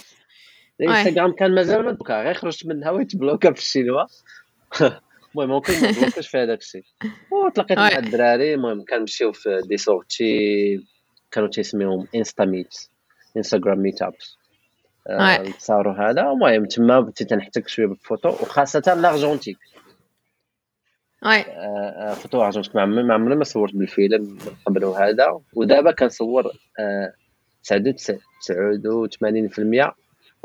الانستغرام كان مازال ما دوكا غير خرجت منها ويتبلوكا في الشينوا المهم ممكن ما بلوكاش في هذاك الشيء. وتلاقيت مع الدراري المهم كنمشيو في des sorties كانوا تيسميهم Insta meet Instagram meet-ups تصاوروا هذا. المهم تما بديت نحتك شوية بالفوتو وخاصة l'argentique oui photo argentique ما عمري ما صورت بالفيلم من قبل وهذا ودابا كنصور 89%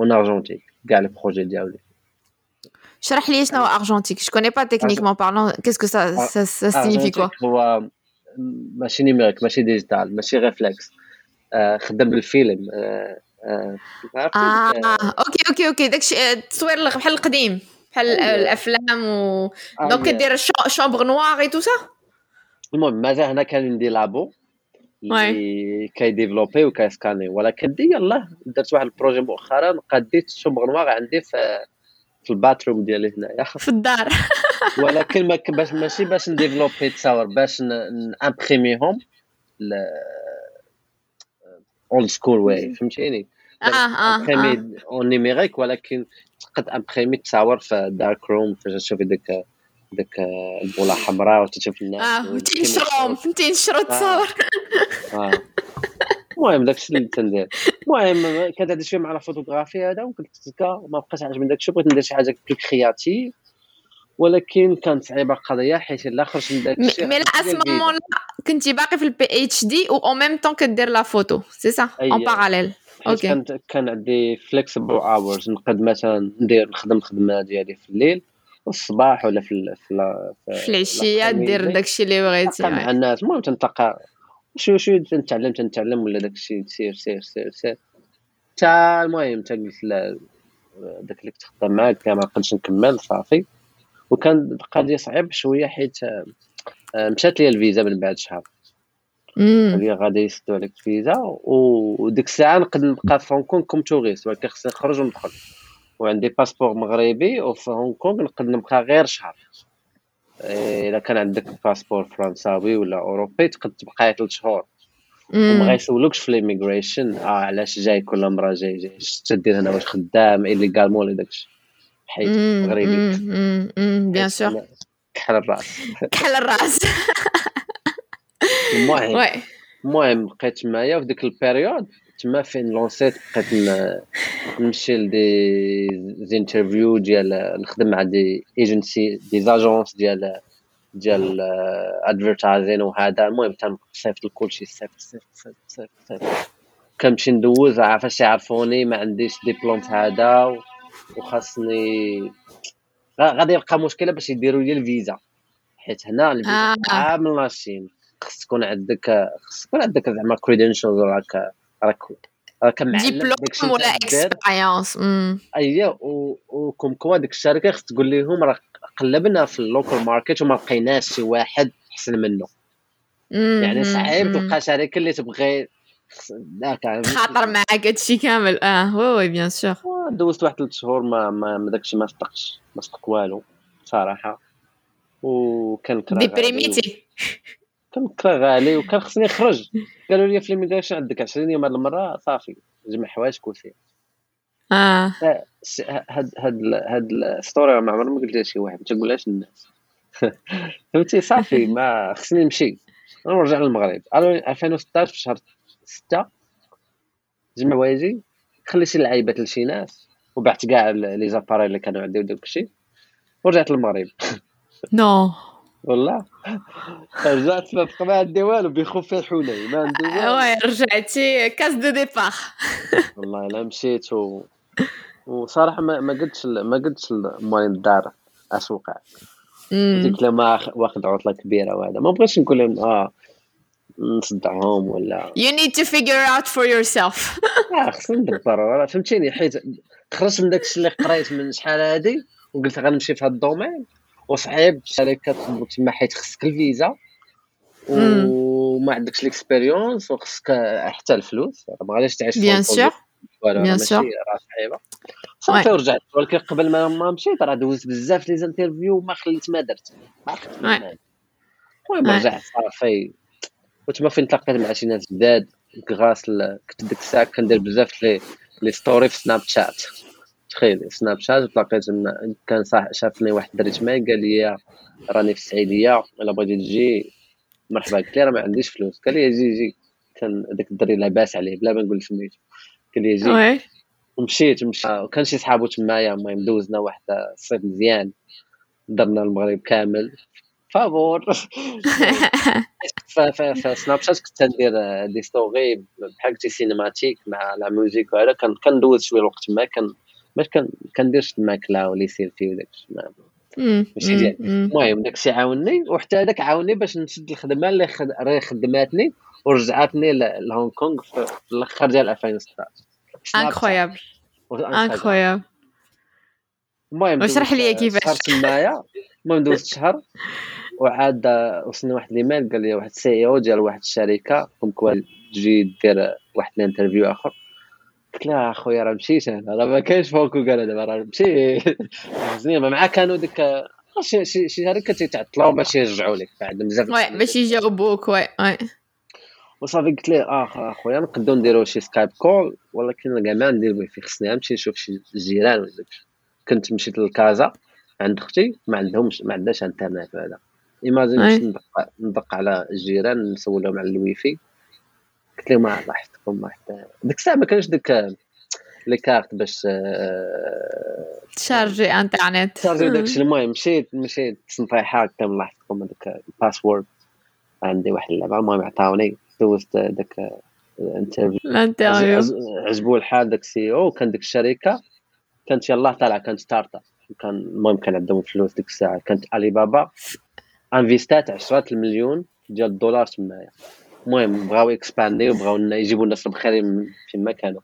en argentique كاع ال projets ديالي. شرح لي شنو argentique je connais pas techniquement parlant qu'est-ce que ça ça signifie quoi هو ماشي numérique ماشي digital ماشي reflex خدام بالفيلم. آه OK OK OK. داكشي التصوير بحال القديم. بحال الأفلام و donc كدير chambre noire et tout ça المهم مازال هنا كان عندي labo اللي كيديفلوبي وكيسكاني ولكن دي يلاه درت واحد ال projet مؤخرا قديت chambre noire عندي في في ال bathroom ديالي هنايا. في الدار. ولكن ما باش ماشي باش نديفلوبي تصاور باش نامبريميهم old school way فهمتيني؟ آه آه en numérique ولكن تقد imprimer تصاور في dark room فاش تشوفي ديك ديك البولة حمراء وتشوف الناس آه تنشرهم تنشروا تصاور آه. المهم داكشي اللي تندير المهم كانت هذا شوية مع الفوتوغرافي هذا وقلت تزكى ما بقاش عاجبني داكشي بغيت ندير شي حاجة plus créatif ولكن كانت صعيبه القضية حيت لا خرجت من داك الشيء mais لا اسمون كنتي باقي في ال PhD و au même temps كدير la photo c'est ça en parallèle OK. كان كان عندي flexible hours نقد مثلا ندير نخدم الخدمه ديالي في الليل والصباح ولا في في في العشية دير داكشي اللي بغيتي مع الناس المهم تنتلقى شوية شوية تنتعلم تنتعلم ولا داكشي تسير سير سير سير تا المهم تا قلت لا داك اللي كنت خدام معاك ما نقدرش نكمل صافي. وكان القضية صعيب شوية حيت آه، مشات لي الفيزا من بعد شهر. اللي غادي يسدوا عليك الفيزا وديك الساعة نقدر نبقى في هونغ كونغ comme touriste ولكن خصني نخرج وندخل. وعندي باسبور مغربي وفي هونغ كونغ نقدر نبقى غير شهر. إيه، إلا كان عندك باسبور فرنساوي ولا أوروبي تقدر تبقى ثلاث شهور. وما غيسولوكش في l'immigration آه علاش جاي كل مرة جاي جاي؟ تدير هنا؟ واش خدام؟ illégalement ولا داكشي. حيت مغربي bien sûr كحل الرأس. كحل الرأس. المهم المهم بقيت تمايا في ديك ال période. تما فين لونسيت بقيت نمشي ل des interviews ديال نخدم مع des agency des agences ديال ديال advertising وهذا. المهم تنصيفط لكلشي صيفط صيفط صيفط صيفط صيفط كنمشي ندوز عافاش يعرفوني ما عنديش ديبلوم في هذا وخاصني غادي يلقى مشكلة باش يديروا لي الفيزا. حيت هنا الفيزا آه. من la Chine خص تكون عندك خص تكون عندك زعما credentials راك راك راك معلم ديبلوم ولا expérience اييه و comme quoi ديك الشركة خص تقول لهم راه قلبنا في ال local market وما لقيناش شي واحد أحسن منه. يعني صعيب تلقى شركة اللي تبغي خاطر معاك هادشي كامل. آه oui oui bien sûr دوزت واحد ثلاث شهور ما ما داكشي ما صدقش ما صدق والو صراحة. وكان ديبريميتي كان كراء غالي وكان خصني نخرج قالوا لي في l'immigration عندك 20 يوم هاد المرة صافي. جمع حوايجك وسير آه. هاد هاد هاد ال story ما عمرنا ما قلت لها شي واحد. ما تقولهاش للناس فهمتي؟ صافي ما خصني نمشي. نرجع للمغرب. 2016 في شهر 6 جمع وايجي خلي شي لعيبات لشي ناس. وبعت كاع les appareils اللي كانوا عندي وداك الشيء ورجعت للمغرب. non. والله. رجعت ما بقى ما عندي والو بيخوف الحولي ما عندي والو. oui رجعتي؟ case de départ. والله الا مشيت و... وصراحة ما ما قلتش ما قلتش الموالين الدار اش وقع ديك لما واخد عطلة كبيرة وهذا. ما بغيتش نقول لهم آه نصدعهم ولا. You need to figure out for yourself. آه خصني ندبر فهمتيني حيت خرجت من داكشي اللي قريت من شحال هادي وقلت غنمشي في هاد ال domaine. وصعيب الشركة تطلب تما حيت خصك الفيزا وما عندكش l'expérience وخصك حتى الفلوس. ما غاديش تعيش bien sûr bien sûr راه صعيبة. صافي ورجعت ولكن قبل ما مشيت راه دوزت بزاف les interviews وما خليت ما درت. المهم رجعت صافي. وتما فين تلاقيت مع شي ناس جداد؟ كنت ديك الساعة كندير بزاف les les stories في سناب شات تخيل سناب شات تلاقيت كان صح شافني واحد الدري تما قال لي راني في السعيديه إلا بغيتي تجي مرحبا قلت له راه ما عنديش فلوس. قال لي جي جي كان داك الدري لاباس عليه بلا ما نقول سميتو. قال لي جي ومشيت مشيت وكان شي صحابو تمايا المهم دوزنا واحد الصيف مزيان. درنا المغرب كامل. فابور في Snapchat كنت ندير des stories بحال قلتي cinématique مع la musique وهذا. كندوز شوية الوقت ما كان باش كنديرش الماكلة و les selfies وداك ماشي ديال المهم داكشي عاوني وحتى هذاك عاوني باش نشد الخدمة اللي خد... خدماتني ورجعتني لهونغ كونغ في الآخر ديال 2016 انكرويابل انكرويابل المهم اشرح لي كيفاش. شهر تمايا. المهم دوزت شهر وعاد وصلني واحد الإيميل قال لي واحد ال CEO ديال واحد الشركة comme quoi تجي دير واحد ال interview آخر. قلت له اخويا راه مشيت أنا راه ما كاينش فوكو قال دابا راه مشي زين معاه كانوا ديك شي شي شركه تيتعطلوا باش يرجعوا لك بعد بزاف وي باش يجاوبوك oui oui. وصافي قلت ليه آه أخويا نقدروا نديروا شي Skype call ولكن كاع ما ندير ويفي خصني نمشي نشوف شي جيران ولا كنت مشيت لكازا عند أختي ما عندهمش ما عندهاش انترنت هذا. imagine ندق على الجيران نسولهم على الويفي. قلت لهم الله يحفظكم ديك الساعة ما كانش ديك les cartes باش آه، تشارجي انترنت. تشارجي داكشي المهم مشيت مشيت تصنفيحه قلت لهم الله يحفظكم هذاك ال password عندي واحد اللعبة المهم عطاوني. دوزت داك ال interview. ال interview عجبو الحال داك ال CEO كان ديك الشركة. كانت يلاه طالعة كانت startup كان المهم كان عندهم فلوس ديك الساعة. كانت الي بابا انفيستات عشرات المليون ديال الدولار تمايا. المهم بغاو اكسباندي وبغاو يجيبوا الناس البخيرين فيما كانوا.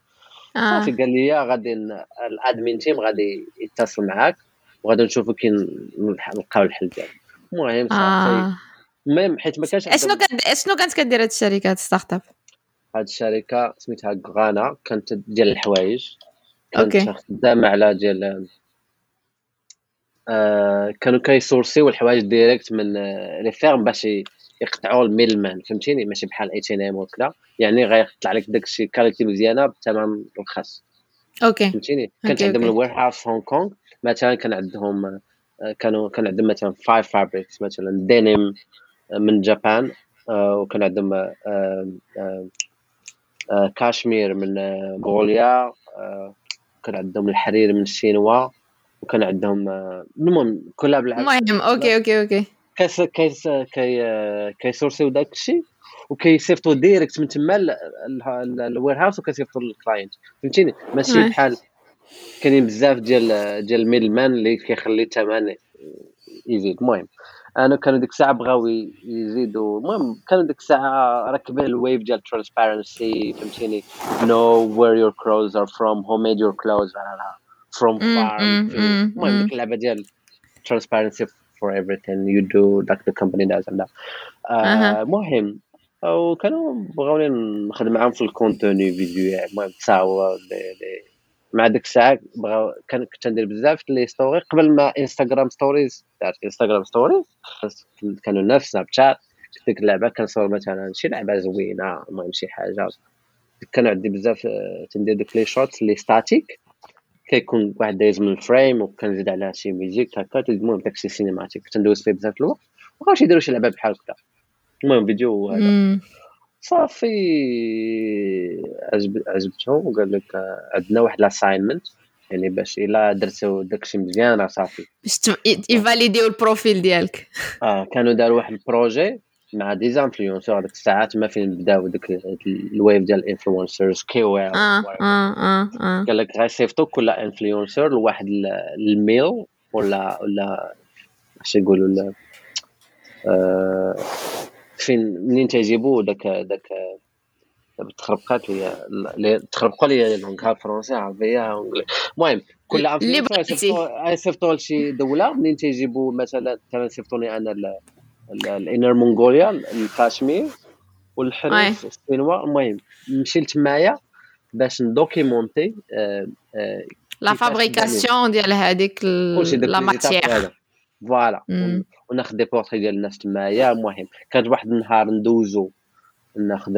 آه. صافي قال لي غادي ال admin team غادي يتصل معاك وغادي نشوفوا كي نلقاو الحل ديالو المهم صافي. آه. المهم حيت ما كانش أشنو كانت أشنو كانت كدير هاد الشركة startup هاد الشركة سميتها Grana كانت ديال الحوايج. كانت خدامة على ديال آه كانوا كيسورسيو الحوايج direct من آه les fermes باش يقطعوا ال middle man فهمتيني؟ ماشي بحال H&M وكذا. يعني غيطلع لك داكشي qualité مزيانة بثمن رخيص okay. فهمتيني؟ كانت عندهم ال warehouse في هونغ كونغ مثلا كان عندهم آه، كانوا كان عندهم مثلا five fabrics مثلا دينيم من Japan آه، وكان عندهم آه، كاشمير من مونغوليا كان عندهم الحرير من الشينوا وكان عندهم المهم كلها بالعكس. المهم okay okay okay. كيس كيس كي كيسورسيو داك الشيء وكيصيفطوا direct من تما ال warehouse وكيصيفطوا لل client فهمتيني؟ ماشي بحال كاينين بزاف ديال ديال ال middle man اللي كيخلي الثمن يزيد. المهم أنا كانوا ديك الساعة بغاو يزيدوا المهم كانوا ديك الساعة راكبين ال wave ديال transparency فهمتيني؟ Know where your clothes are from who made your clothes from farm المهم ديك اللعبة ديال transparency for everything you do like the company does and that. المهم وكانوا بغاوني نخدم معاهم في ال contenu vidéo المهم تصاور مع ديك الساعة بغاو كان كنت ندير بزاف les stories قبل ما Instagram stories تعرف Instagram stories كانوا نفس Snapchat ديك اللعبة كنصور مثلا شي لعبة زوينة المهم شي حاجة. كان عندي بزاف تندير دوك les shots les statiques كيكون واحد دايز من ال frame وكنزيد عليها شي music هكا المهم داكشي cinématique. تندوز فيه بزاف الوقت وبغاوش يديروا شي لعبه بحال هكا. المهم فيديو هذا. صافي. عجب عجبتهم وقال لك عندنا واحد ال assignment يعني باش إلا درتو داكشي مزيان راه صافي. باش يفاليديو ال profil ديالك. آه كانوا داروا واحد ال projet مع des influenceurs هذيك الساعات ما فين بداو ديك الويف ديال الانفلونسرز كي ويل آه آه آه آه. قال لك غيصيفطوا كل انفلونسر لواحد الميل ولا ولا اش يقولوا آه فين منين تيجيبوا داك داك تخربقات لي تخربقوا لي لونغ فرونسي عربيه المهم كل انفلونسر يصيفطوا لشي دولة منين تيجيبوا مثلا مثلا يصيفطوني أنا ال Inner Mongolia الكاشمير والحرير في السينوا المهم نمشي لتمايا باش ندوكيمونتي la fabrication ديال هذيك la matière voilà. وناخذ des portraits ديال الناس تمايا. المهم كانت واحد النهار ندوزو ناخذ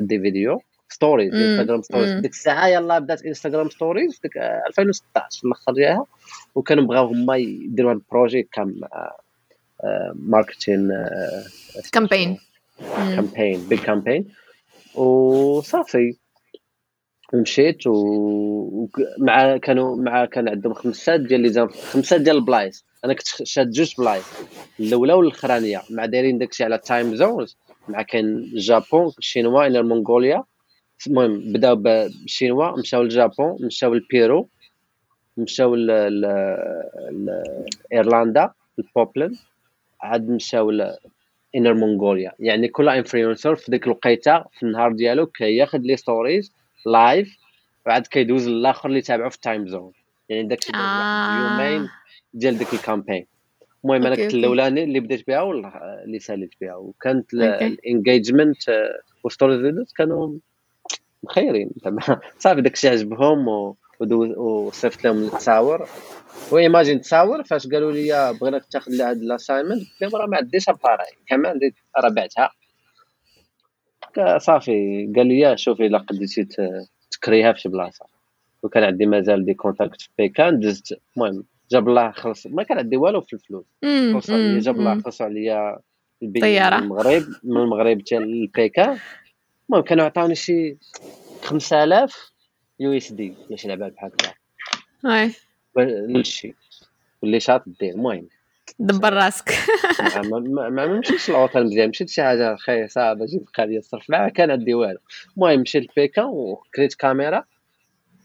des vidéo stories. Instagram stories ديك الساعة يلاه بدات Instagram stories ديك 2016 الأخر ديالها وكانوا بغاو هما يديروا هذا ال projet كان marketing campaign campaign big campaign وصافي. مشيت ومع كانوا مع كان عندهم خمسة ديال les خمسة ديال البلايص أنا كنت شاد جوج بلايص. الأولى والأخرانية. مع دايرين داكشي على time zones مع كان الجابون الشينوا إلى المونغوليا المهم بداو بالشينوا مشاو للجابون مشاو لبيرو. مشاو لايرلندا لا بولون عاد مشاو أون مونغوليا يعني كل influenceur في ديك الوقيتة في النهار ديالو كياخذ les stories live وعاد كيدوز للآخر اللي تابعو في ال time zone يعني داكشي آه. يومين ديال ديك ال campagne المهم أنا كنت الأولاني اللي بديت بها ولا اللي ساليت بها. وكانت ال engagement وال stories كانوا مخيرين صافي داكشي عجبهم وصيفط لهم التصاور. و imagine تصاور فاش قالوا لي بغيناك تاخذ لي هاد ال assignment قلت لهم راه ما عنديش appareil كاميرا راه بعتها. صافي قال لي شوفي الا قدرتي تكريها في شي بلاصة. وكان عندي مازال des contacts في بيكين دزت المهم جاب الله خلص ما كان عندي والو في الفلوس. جاب الله خلصوا عليا طياره من المغرب من المغرب حتى لبيكين المهم كانوا عطاوني شي 5000 USD ماشي لعبه بحال هكا هادشي واللي شاط دير المهم دبر راسك ما ما مشيتش لوطيل مزيان. مشيت شي حاجة رخيصه باش يبقى لي الصرف. ما كان عندي والو. المهم مشيت لبيكين وكريت كاميرا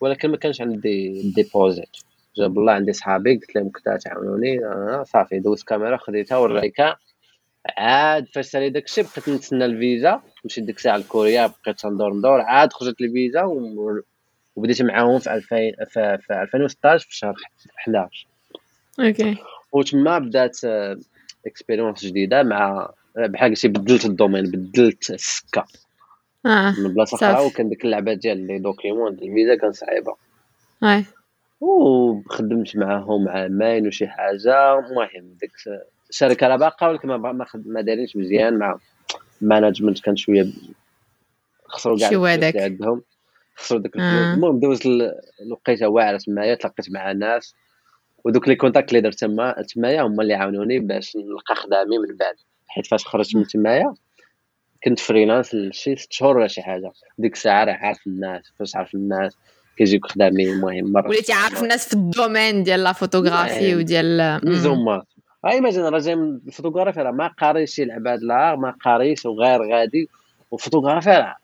ولكن ما كانش عندي deposit جاب الله عندي صحابي قلت لهم كنت تعاونوني آه صافي دوزت كاميرا خديتها كريتها. عاد فاش سالي داكشي بقيت نتسنى الفيزا. مشيت ديك الساعة لكوريا بقيت ندور ندور عاد خرجت الفيزا وبديت معاهم في 2000 في, في 2016 في شهر 11 ok. وتما بدات expérience جديدة مع بحال قلتي بدلت ال domaine بدلت السكة. آه من بلاصة أخرى وكان ديك اللعبة ديال les documents ديال الفيزا كان صعيبة. اي وخدمت معاهم عامين وشي حاجة. المهم ديك الشركة راه باقا ولكن ما ما دارينش مزيان مع management كان شوية خسروا كاع عندهم. خسروا داك الفلوس آه. المهم دوزت الوقيته واعرة تمايا تلاقيت مع ناس ودوك les contacts اللي درت تما تمايا هما اللي عاونوني باش نلقى خدامي من بعد. حيت فاش خرجت من تمايا كنت freelance لشي ست شهور ولا شي حاجة. ديك الساعة راه عارف الناس فاش عارف الناس كيجيوك خدامي المهم مرة. وليتي عارف الناس في ال domaine ديال la photographie وديال زوما imagine راه جاي من الفوتوغرافي راه ما قاريش يلعب هاد العار ما قاريش وغير غادي. والفوتوغرافي راه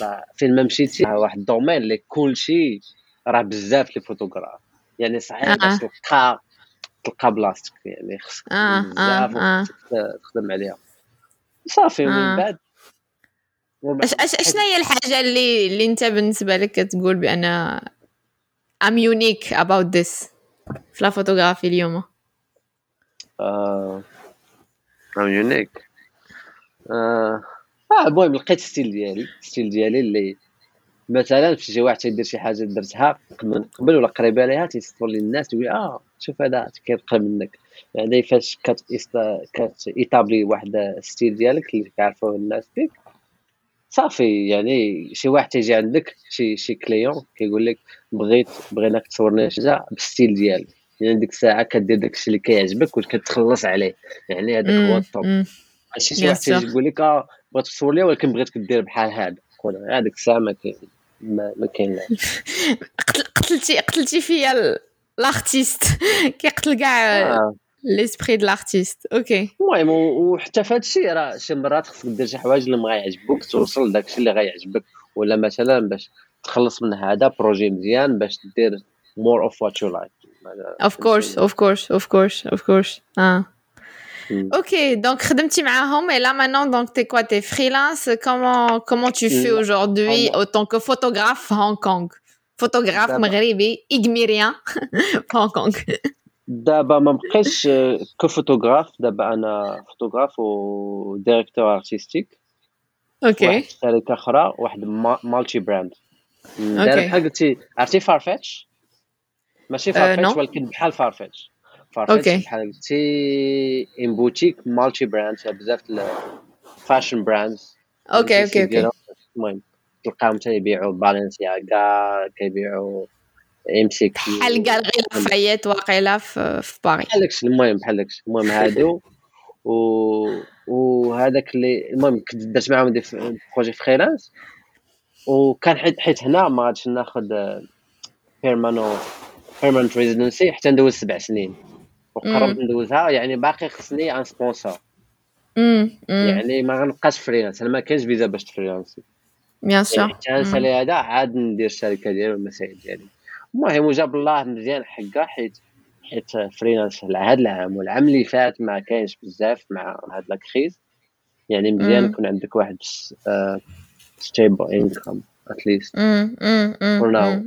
راه فين ما مشيتي واحد domaine اللي كلشي راه بزاف les photographes يعني صحيح آه. باش تلقى تلقى بلاصتك يعني خصك آه. بزاف آه. تخدم عليها صافي ومن آه. بعد اش اش اشنا هي الحاجة اللي اللي أنت بالنسبة لك كتقول بأن unique about this في la photographie اليوم unique آه المهم لقيت style ديالي style ديالي اللي مثلا في شي واحد تيدير شي حاجة درتها من قبل ولا قريبة ليها تيصيفط لي الناس تقول آه شوف هذا كيكوبي منك. يعني فاش كتيطابلي واحد style ديالك اللي كيعرفوه الناس فيك صافي يعني شي واحد تيجي عندك شي شي client كيقول لك بغيت بغيناك تصورني شي حاجة بال style ديالك. يعني ديك الساعة كدير داكشي اللي كيعجبك وكتخلص عليه. يعني هذاك هو ال top. ماشي شي واحد تيجي يقول لك آه بغيت تصور لي ولكن بغيتك دير بحال هذا هذيك الساعة ما كاين ما كاين قتلتي قتلتي فيا ال artiste كيقتل كاع. l'esprit de l'artiste ok المهم وحتى في هذا الشيء راه شي مرات خصك دير شي حوايج اللي ما غيعجبوك توصل لذاك الشيء اللي غيعجبك ولا مثلا باش تخلص من هذا projet مزيان باش دير more of what you like of course of course of course of course آه. Ok, donc خدمتي معاهم et là maintenant donc t'es quoi? T'es freelance? Comment comment tu fais aujourd'hui autant que photographe à Hong Kong? Photographe مغربي إجميريان في هونغ كونغ دابا ما بقيتش كفوتوغراف دابا أنا photographe و directeur artistique ok واحد شركه أخرى واحد multi-brand داير بحال قلتي عرفتي فارفيتش ماشي فارفيتش ولكن بحال فارفيتش فارفيتش بحال قلتي une boutique multi-brand بزاف fashion brands. ok ok ok. المهم تلقاهم تيبيعوا بالنسياغا كيبيعوا McQ. بحال كاع Lafayette واقيلا في باريس. بحال داكشي المهم بحال داكشي. المهم هادو و وهذاك اللي المهم كنت درت معاهم des projets freelance. وكان حيت حيت هنا ما غاديش ناخذ permanent permanent residency حتى ندوز سبع سنين. وقربت ندوزها يعني باقي خصني un sponsor يعني ما غنبقاش freelance أنا ما كاينش فيزا باش ت freelanci. bien sûr حتى هذا عاد ندير الشركة ديالي والمسائل ديالي. المهم وجاب الله مزيان حقه حيت حيت freelance هذا العام والعام اللي فات ما كاينش بزاف مع هاد crise يعني مزيان يكون عندك واحد stable income at least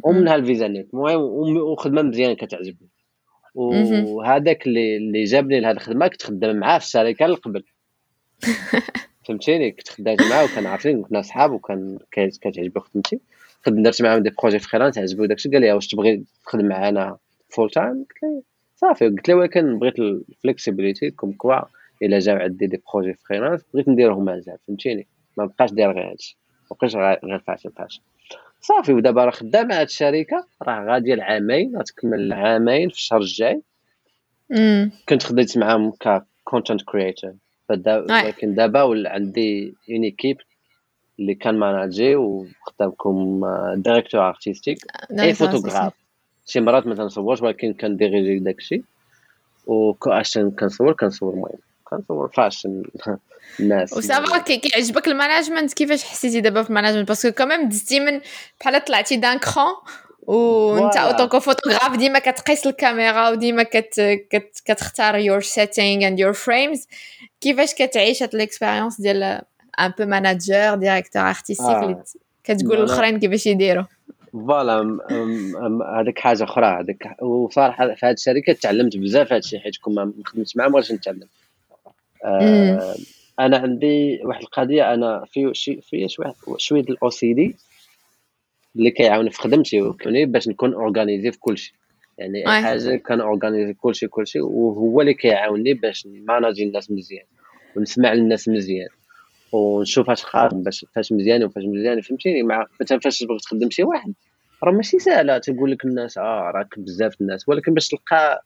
ومنها الفيزا نيت. المهم وخدمة مزيان كتعجبني. وهذاك اللي اللي جابني لهذه الخدمة كنت خدام معاه في الشركة اللي قبل فهمتيني؟ كنت خدامت معاه وكان عارفين كنا صحاب وكان كتعجبو خدمتي خدمت درت معاهم des projets freelance عجبو داكشي قال لي واش تبغي تخدم معانا full time قلت له صافي. قلت له ولكن بغيت ال flexibilité comme quoi إلا جاو عندي des projets freelance بغيت نديرهم مازال فهمتيني؟ ما بقاش داير غير هادشي ما بقاش غير فاشل فاشل صافي ودابا راه خدام مع هاد الشركة. راه غادي العامين غتكمل العامين في الشهر الجاي. كنت خديت معاهم content creator ولكن دابا عندي une équipe اللي كان manager وخدام comme directeur artistique et photographe شي مرات ما تنصورش ولكن كن diriger داكشي. و عشان كنصور كنصور المهم. كنصور فاشن الناس. وصافا كيعجبك ال management كيفاش حسيتي دابا في ال management؟ parce que كمان دزتي من بحال طلعتي d'un cran وانت en tant que photographe ديما كتقيس الكاميرا وديما كت كت كتختار your setting and your frames كيفاش كتعيش هاد l'expérience ديال un peu manager directeur artistique كتقول الاخرين كيفاش يديروا. voilà هذيك حاجة أخرى هذيك وصراحة في هذه الشركة تعلمت بزاف هذا الشيء حيت كون ما خدمتش معاهم واش نتعلم آه أنا عندي واحد القضية أنا في شي في شوية ال OCD اللي كيعاوني في خدمتي وكوني باش نكون organisé في كل شيء يعني أي حاجة كان organisé كل شيء كل شيء وهو اللي كيعاوني باش ن manager الناس مزيان ونسمع للناس مزيان ونشوف اش خارج باش فاش مزيان وفاش مزيان فهمتيني؟ مع مثلا فاش تبغي تخدم شي واحد راه ماشي ساهله تقول لك الناس آه راك بزاف الناس ولكن باش تلقى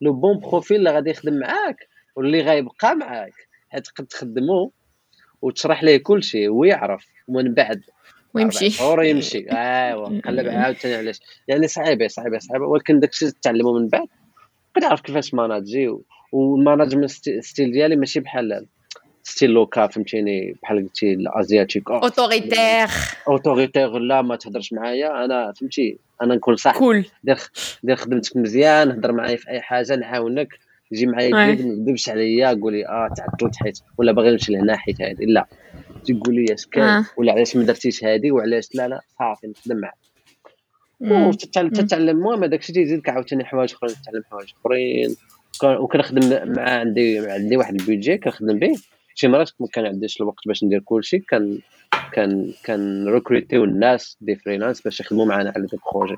le bon profil اللي غادي يخدم معاك واللي غيبقى معاك. تقد تخدمو وتشرح ليه كل شيء ويعرف ومن بعد ويمشي. فورا يمشي. أيوا قلب عاوتاني علاش. يعني صعيبة صعيبة صعيبة. ولكن داكشي تعلمه من بعد. كتعرف كيفاش manager وال management style ديالي ماشي بحال style لوكا فهمتيني؟ بحال قلتي ال asiatique. autoritaire autoritaire لا ما تهضرش معايا. أنا فهمتي أنا نكون صح. cool دير دير خدمتك مزيان هضر معايا في أي حاجة نعاونك. يجي معايا ما تكذبش عليا قول لي آه تعطلت حيت ولا باغي نمشي لهنا حيت هذه لا. تقول لي اش كان؟ آه. ولا علاش ما درتيش هذه وعلاش؟ لا لا. صافي نخدم معاك. وتتعلم المهم هذاك الشيء تيزيدك عاوتاني حوايج أخرين تتعلم حوايج أخرين. وكنخدم مع عندي عندي واحد ال budget كنخدم به. شي مرات ما كان عنديش الوقت باش ندير كلشي. كان كان كان recruter الناس des freelances باش يخدموا معنا على des projets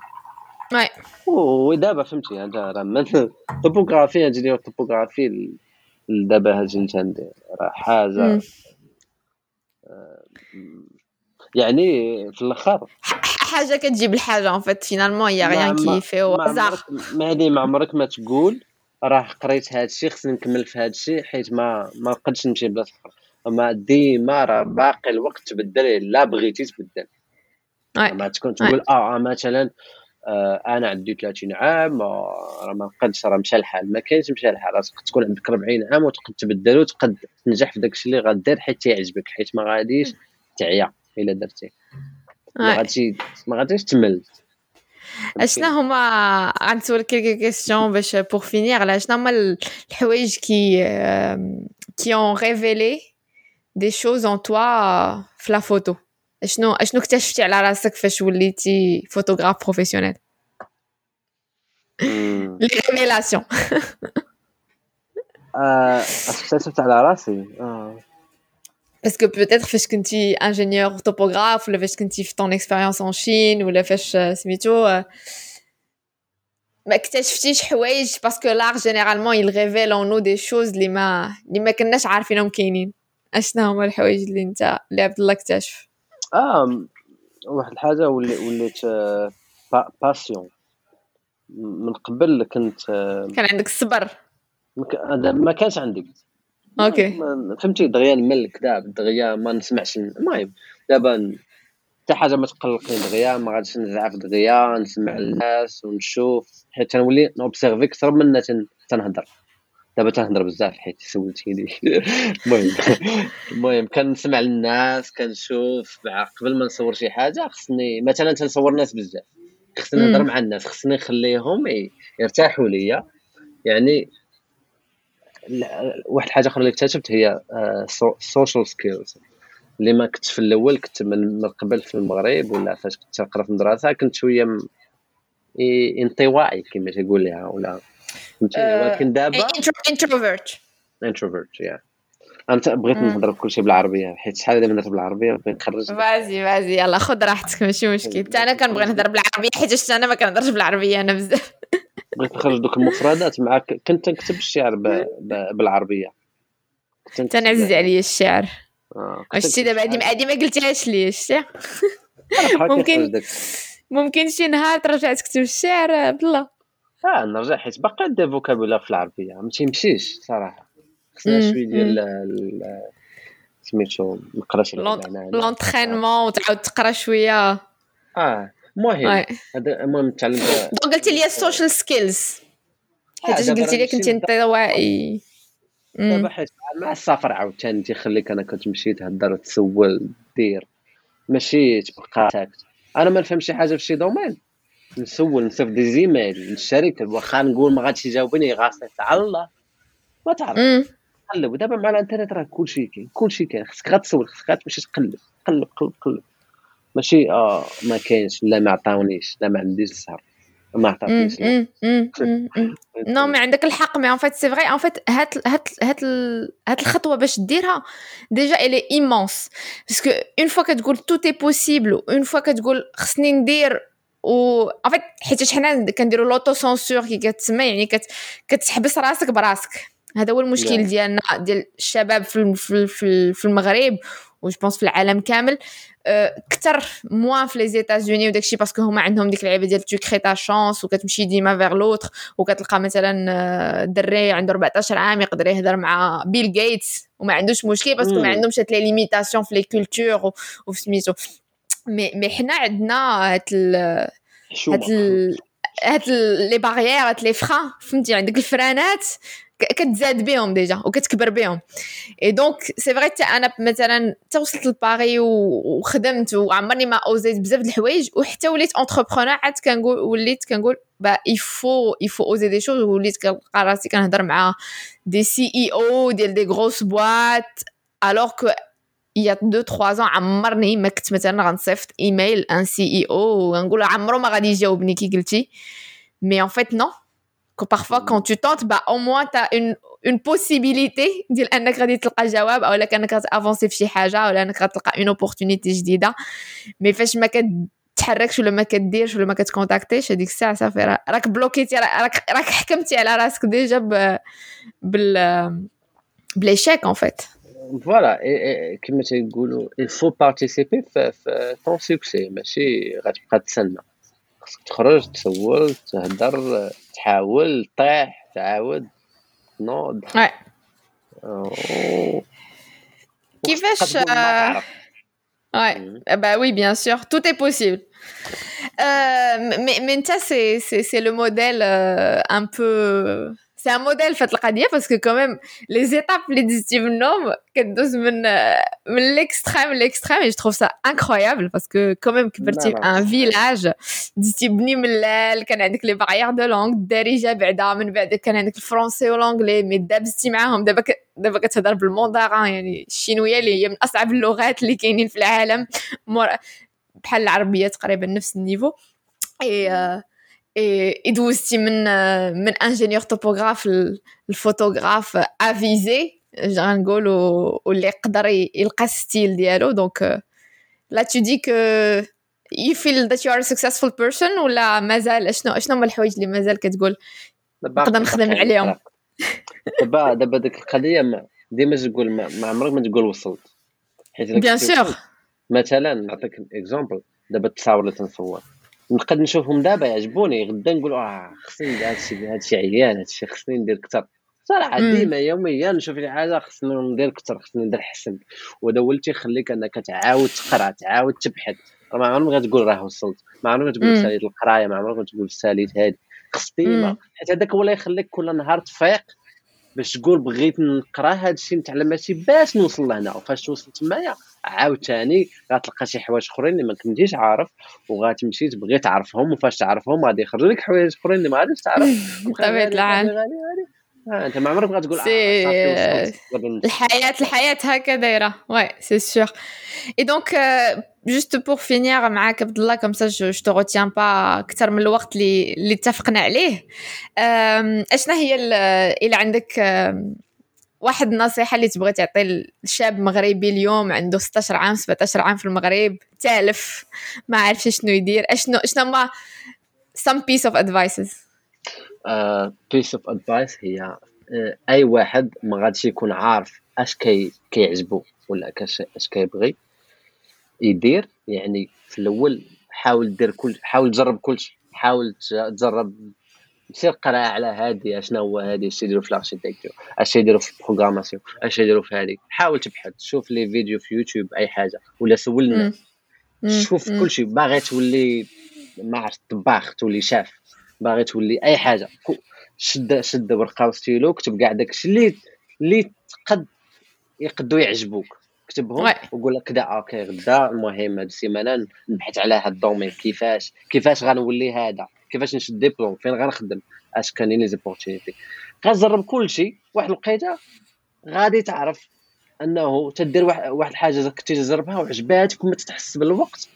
oui ودابا فهمتي. راه من ال topographie هادي ال topographie دابا هاجي عندي راه حاجة آه، يعني في الآخر. حاجة كتجيب الحاجة en fait finalement y a rien qui fait hasard ما هذه ما عمرك ما تقول راه قريت هذا الشيء خصني نكمل في هذا الشيء حيت ما ما نقدش نمشي بلاصة أخرى. أما ديما راه باقي الوقت تبدل لا بغيتي تبدل. ما تكون تقول آه, آه مثلا أنا عندي 30 عام راه ما نقدش راه مشى الحال ما كاينش مشى الحال راسك تكون عندك 40 عام وتقد تبدل وتقد تنجح في داك الشيء اللي غدير حيت يعجبك حيت ما غاديش تعيا إلا درتيه ما غاديش ما غاديش تمل. أشنا هما غنسولك quelques questions باش pour finir على شنو هما الحوايج qui qui ont révélé des choses en toi في la photo اشنو اشنو اكتشفتي على راسك فاش وليتي photographe professionnel les révélations اكتشفت على راسي parce que peut-être فاش كنتي ingénieur topographe ولا فاش كنتي في ton expérience en Chine ولا فاش سميتو ما اكتشفتيش حوايج parce que l'art généralement il révèle en nous des choses اللي ما اللي ما كناش عارفينهم كاينين اشنا هما الحوايج اللي انت اللي عبد الله اكتشف آه واحد الحاجة ولي وليت patient من قبل كنت كان عندك الصبر ما كانش عندي. OK. فهمتي؟ دغيا نمل كذا دغيا ما نسمعش المهم دابا حتى حاجة ما تقلقني دغيا ما غاديش نزعف دغيا نسمع الناس ونشوف. حيت تنولي ن observer أكثر من تنهضر. دابا تنهضر بزاف حيت سولتيني المهم المهم كنسمع للناس كنشوف قبل ما نصور شي حاجة خصني مثلا تنصور ناس بزاف. خصني نهضر مع الناس خصني نخليهم يرتاحوا ليا. يعني واحد الحاجة أخرى اللي اكتشفت هي ال social skills اللي ما كنت في الأول كنت من قبل في المغرب ولا فاش كنت نقرا في المدرسة كنت شوية انطوائي كما تقول لها ولا ولكن دابا introvert introvert يا أنا بغيت نهضر بكل شيء بالعربية حيت شحال دابا نهضر بالعربية؟ بغيت نخرج. vas-y vas-y يلا خذ راحتك ماشي مشكل. حتى أنا كنبغي نهضر بالعربية حيت أنا ما كنهضرش بالعربية أنا بزاف. بغيت نخرج دوك المفردات معاك. كنت نكتب الشعر بالعربية. كنت عزيز عليا الشعر. شتي دابا هادي ما قلتيهاش لي شتي ممكن ممكن شي نهار ترجع تكتب الشعر بالله آه نرجع حيت باقي عندي في العربية ما تيمشيش صراحة. خصنا شوية ديال سميتو نقرأ شي l'entraînement وتعاود تقرأ شوية. آه المهم هذا المهم تعلم donc قلتي لي ال social skills حيت قلتي لي كنتي انطوائي. دابا حيت مع السفر عاوتاني تيخليك أنا كنت مشيت تهضر تسول دير. ماشي تبقى ساكت. أنا ما نفهم شي حاجة في شي domaine نسول نصيفط des emails للشركه واخا نقول ما غاديش يجاوبني غاصي على الله ما تعرف. قلب. ودابا مع الانترنت راه كلشي كاين كلشي كاين. خصك غير تسول خصك غير تمشي تقلب قلب قلب قلب ماشي آه ما كاينش لا ما عطاونيش لا ما عنديش الزهر ما عطاتنيش non mais عندك الحق mais en fait c'est vrai en fait هات هات هات الخطوة باش ديرها déjà elle est immense parce que une fois كتقول tout est possible une fois كتقول خصني ندير و en fait حيت حنا كنديرو l'auto-censure كي كتسمى يعني كت... كتحبس راسك براسك. هذا هو المشكل ديالنا ديال الشباب في في في المغرب و je pense في العالم كامل. كثر moins في les États-Unis وداكشي parce que هما عندهم ديك اللعيبة ديال tu crées ta chance وكتمشي ديما vers l'autre وكتلقى مثلا دري عنده 14 عام يقدر يهضر مع بيل غيتس وما عندوش مشكل parce que ما عندهمش هاد les limitations في les cultures وفي سميتو. مي مي حنا عندنا هاد هاد هاد les barrières هاد les freins فهمتي؟ عندك الفرانات كتزاد بهم déjà وكتكبر بهم. et donc c'est vrai أنا مثلا توصلت لباري وخدمت وعمرني ما أوزيت بزاف د الحوايج وحتى وليت entrepreneur عاد كنقول وليت كنقول bah il faut il faut oser des choses وليت كنلقى راسي كنهضر مع des CEO ديال des grosses boîtes alors que il y a deux trois ans عمرني ما كنت مثلا غنصيفط email à un CEO ونقول عمرو ما غادي يجاوبني كي قلتي mais en fait non que parfois quand tu tentes bah au moins tu as une une possibilité ديال انك غادي تلقى جواب أو انك غتافونسي في شي حاجة ولا انك غتلقى une opportunité جديده mais فاش ما كتحركش ولا ما كديرش ولا ما كتكونتاكتيش هذيك الساعة صافي راك بلوكيتي راك راك حكمتي على راسك déjà ب بال بليشيك ان فيت فوالا كما تيقولوا الفو بارتيسيبي في طون سوكسي ماشي غتبقى تسنى خصك تخرج تسول تهدر تحاول طيح تعاود نوض كيفاش Ouais, bah oui, bien sûr, tout est possible. Euh, mais, mais ça, c'est le modèle euh, un peu C'est un modèle fait القضية parce que quand même les étapes les ديتي منهم كدوز من من l'extrême l'extrême et je trouve ça incroyable parce que quand même كبرتي un village ديتي بني من الليل كان عندك لي باريير دو لونغ الدارجه بعدا من بعد كان عندك الفرونسي والانجلي مي دابزتي معاهم دابا دابا كتهضر بالمونداران يعني الشينويه اللي هي من اصعب اللغات اللي كاينين في العالم بحال العربيه تقريبا نفس النيفو اي اي دوزتي من من إنجينيور توبوغراف الفوتوغراف أفيزي نقول واللي يقدر يلقى ستيل ديالو. دونك لا تو دي كو feel that you are a successful person ولا مازال؟ شنو شنو هما الحوايج اللي مازال كتقول نقدر نخدم عليهم؟ دابا دابا ديك القضية ديما تقول ما عمرك ما تقول وصلت. حيت bien sûr مثلا نعطيك exemple دابا التصاور اللي تنصور. نقد نشوفهم دابا يعجبوني غدا نقول آه خصني ندير هادشي هادشي عيان هادشي خصني ندير أكثر صراحة ديما يوميا نشوف شي حاجة خصني ندير أكثر خصني ندير احسن وهذا هو اللي تيخليك أنك تعاود تقرأ تعاود تبحث. ما عمرك غتقول راه وصلت ما عمرك غتقول ساليت القراية ما عمرك غتقول ساليت هادي خص ديما حيت هذاك هو اللي يخليك كل نهار تفيق. باش تقول بغيت نقرا هذا الشيء نتعلم باش نوصل لهنا. وفاش توصل تمايا عاوتاني غتلقى شي حوايج اخرين اللي ما كنتيش عارف وغتمشي تبغي تعرفهم وفاش تعرفهم غادي يخرجوا لك حوايج اخرين اللي ما غاديش تعرف. بطبيعة الحال. آه أنت ما عمرك بغا تقول آه الحياة الحياة هكا دايره ouais c'est sûr et donc juste pour finir معاك عبد الله comme ça je te retiens pas أكثر من الوقت اللي اللي اتفقنا عليه. اشنا هي الا عندك واحد النصيحه اللي تبغي تعطي لشاب مغربي اليوم عنده 16 عام 17 عام في المغرب؟ تالف ما عارفش شنو يدير. اشنو شنو ما؟ some piece of advices. piece of advice هي uh, أي واحد ما غاديش يكون عارف اش كي كيعجبو ولا اش كيبغي. يدير يعني في الأول حاول دير كل حاول تجرب كلشي حاول تجرب سير قرا على هادي اشنا هو هادي أش يديروا في ال architecture أش يديروا في ال programmation أش يديروا في هادي. حاول تبحث شوف les vidéos في يوتيوب أي حاجة ولا سول الناس شوف كلشي باغي تولي ما عرفت طباخ تولي شاف باغي تولي أي حاجة. شد شد ورقه وستيلو كتب كاع داكشي اللي اللي تقد يقدو يعجبوك. كتبهم وقول لك كدا OK غدا المهم هاد السيمانة نبحث على هاد ال domaine كيفاش كيفاش غنولي هذا؟ كيفاش نشد ديبلوم؟ فين غنخدم؟ أش كاينين les opportunités غنجرب كلشي واحد الوقيتة غادي تعرف أنه تدير واحد الحاجة كنتي تجربها وعجباتك وما تحس بالوقت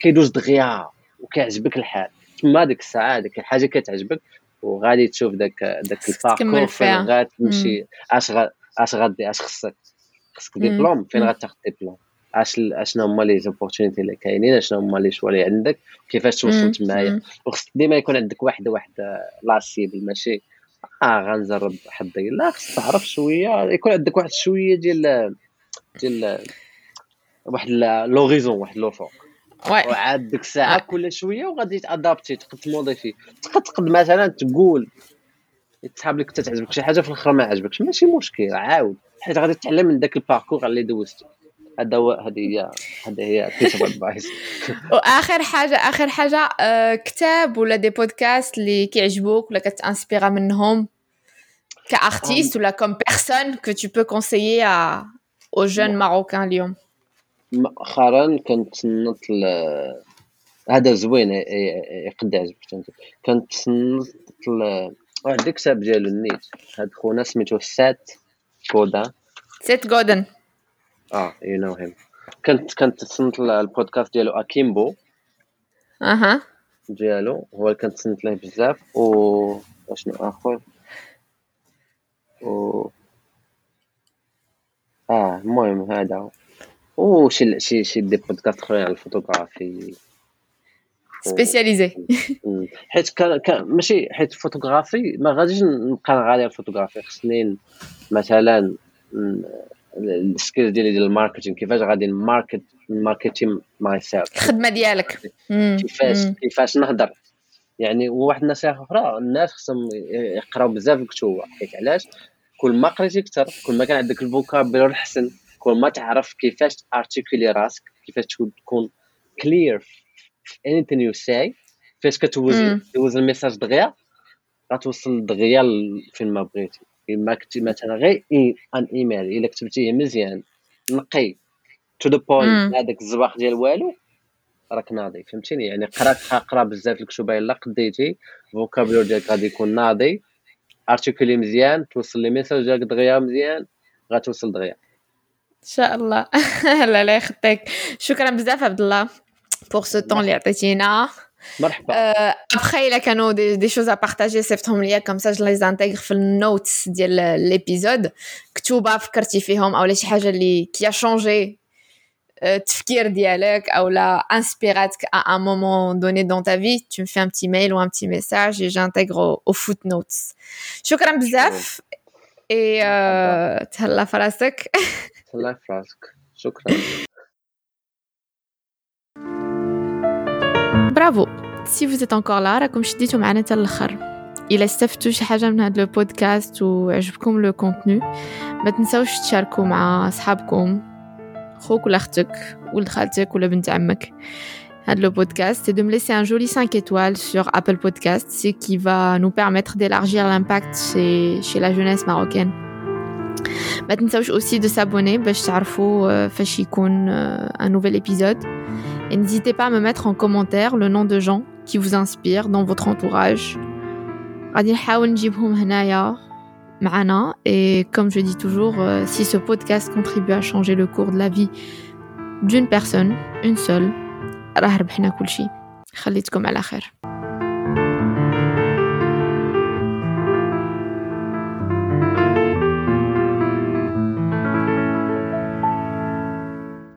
كيدوز دغيا وكيعجبك الحال. تما ديك الساعة ديك الحاجة كتعجبك وغادي تشوف داك داك ال parcours فين غاتمشي أش أش غادي أش خصك. خصك ديبلوم فين غتاخذ ديبلوم اش اشنا هما les opportunités اللي كاينين اشنا هما les choix اللي عندك؟ كيفاش توصل تمايا وخصك ديما يكون عندك واحد واحد la cible ماشي آه غنجرب حظي لا خصك تعرف شوية. يكون عندك واحد شوية ديال ديال واحد l'horizon واحد l'effort وعاد ديك الساعة كل شوية وغادي ت adapter تقد ت modifier. تقد تقد مثلا تقول تحاب لك تعجبك. شي حاجة في الآخر ما عجبكش ماشي مشكل عاود. حيت غادي تتعلم من داك ال parcours اللي دوزتي هذا هو هذه هي هذه هي best advice واخر حاجة آخر حاجة آه، كتاب ولا des podcasts اللي كيعجبوك ولا كت inspirer منهم؟ qu'artiste ولا comme personne que tu peux conseiller aux jeunes marocains اليوم مؤخرا كنت ل... هذا زوين يقد يعجبك كنت واحد الكتاب ديالو النيت. هاد خونا سميتو Seth Godin Seth Godin آه you know him كنت كنت تصنت البودكاست ديالو Akimbo. أها. ديالو. هو اللي كنت تصنت ليه بزاف. و أشنو آخر؟ و آه المهم هذا و شي شي شي des podcasts أخرين على ال photographie. spécialisés. حيت ماشي حيت الفوتوغرافي ما غاديش نبقى غادي على الفوتوغرافي. خصني مثلا ال skills ديالي ديال ال marketing كيفاش غادي ن market marketing myself الخدمة ديالك. كيفاش كيفاش نهضر؟ يعني وواحد النصيحة أخرى الناس خصهم يقراو بزاف الكتب حيت علاش؟ كل ما قريتي أكثر كل ما كان عندك ال vocabulaire احسن كل ما تعرف كيفاش articuler راسك كيفاش تكون clair anything you say فاش كتوز توز ال message دغيا غتوصل دغيا فين ما بغيتي اما كنتي مثلا غير un email الا كتبتيه مزيان نقي to the point هذاك الزواق ديال والو راك ناضي فهمتيني يعني قرات قرا بزاف الكتب الا قديتي ال vocabulaire ديالك غادي يكون ناضي articuler مزيان توصل les messages ديالك دغيا مزيان غتوصل دغيا ان شاء الله لا لا يخطيك شكرا بزاف عبد الله pour ce temps اللي عطيتينا مرحبا ابخي الا كانوا des, des choses à partager صيفطهم ليا comme ça les intègre في ال notes ديال l'épisode كتوبه فكرتي فيهم أو شي حاجة اللي كي changer التفكير ديالك أو لا inspirer اتك à un moment donné dans ta vie tu me fais un petit mail ou un petit message et j'intègre au footnotes. شكرا بزاف اي تهلا في راسك تهلا في راسك شكرا برافو سي vous êtes encore là راكم شديتو معنا حتى الاخر الا استفدتوا شي حاجه من هذا البودكاست وعجبكم لو كونتوني ما تنساوش تشاركوا مع اصحابكم خوك ولا اختك ولد خالتك ولا بنت عمك هذا le podcast et de me laisser un joli 5 étoiles sur Apple Podcast, ce qui va nous permettre d'élargir l'impact chez, chez la jeunesse marocaine. ما تنساوش aussi de s'abonner باش تعرفوا فاش يكون un nouvel épisode. Et n'hésitez pas à me mettre en commentaire le nom de gens qui vous inspirent dans votre entourage. غادي نحاول نجيبهم هنايا معنا et comme je dis toujours euh, si ce podcast contribue à changer le cours de la vie d'une personne une seule راه ربحنا كل شيء خليتكم على خير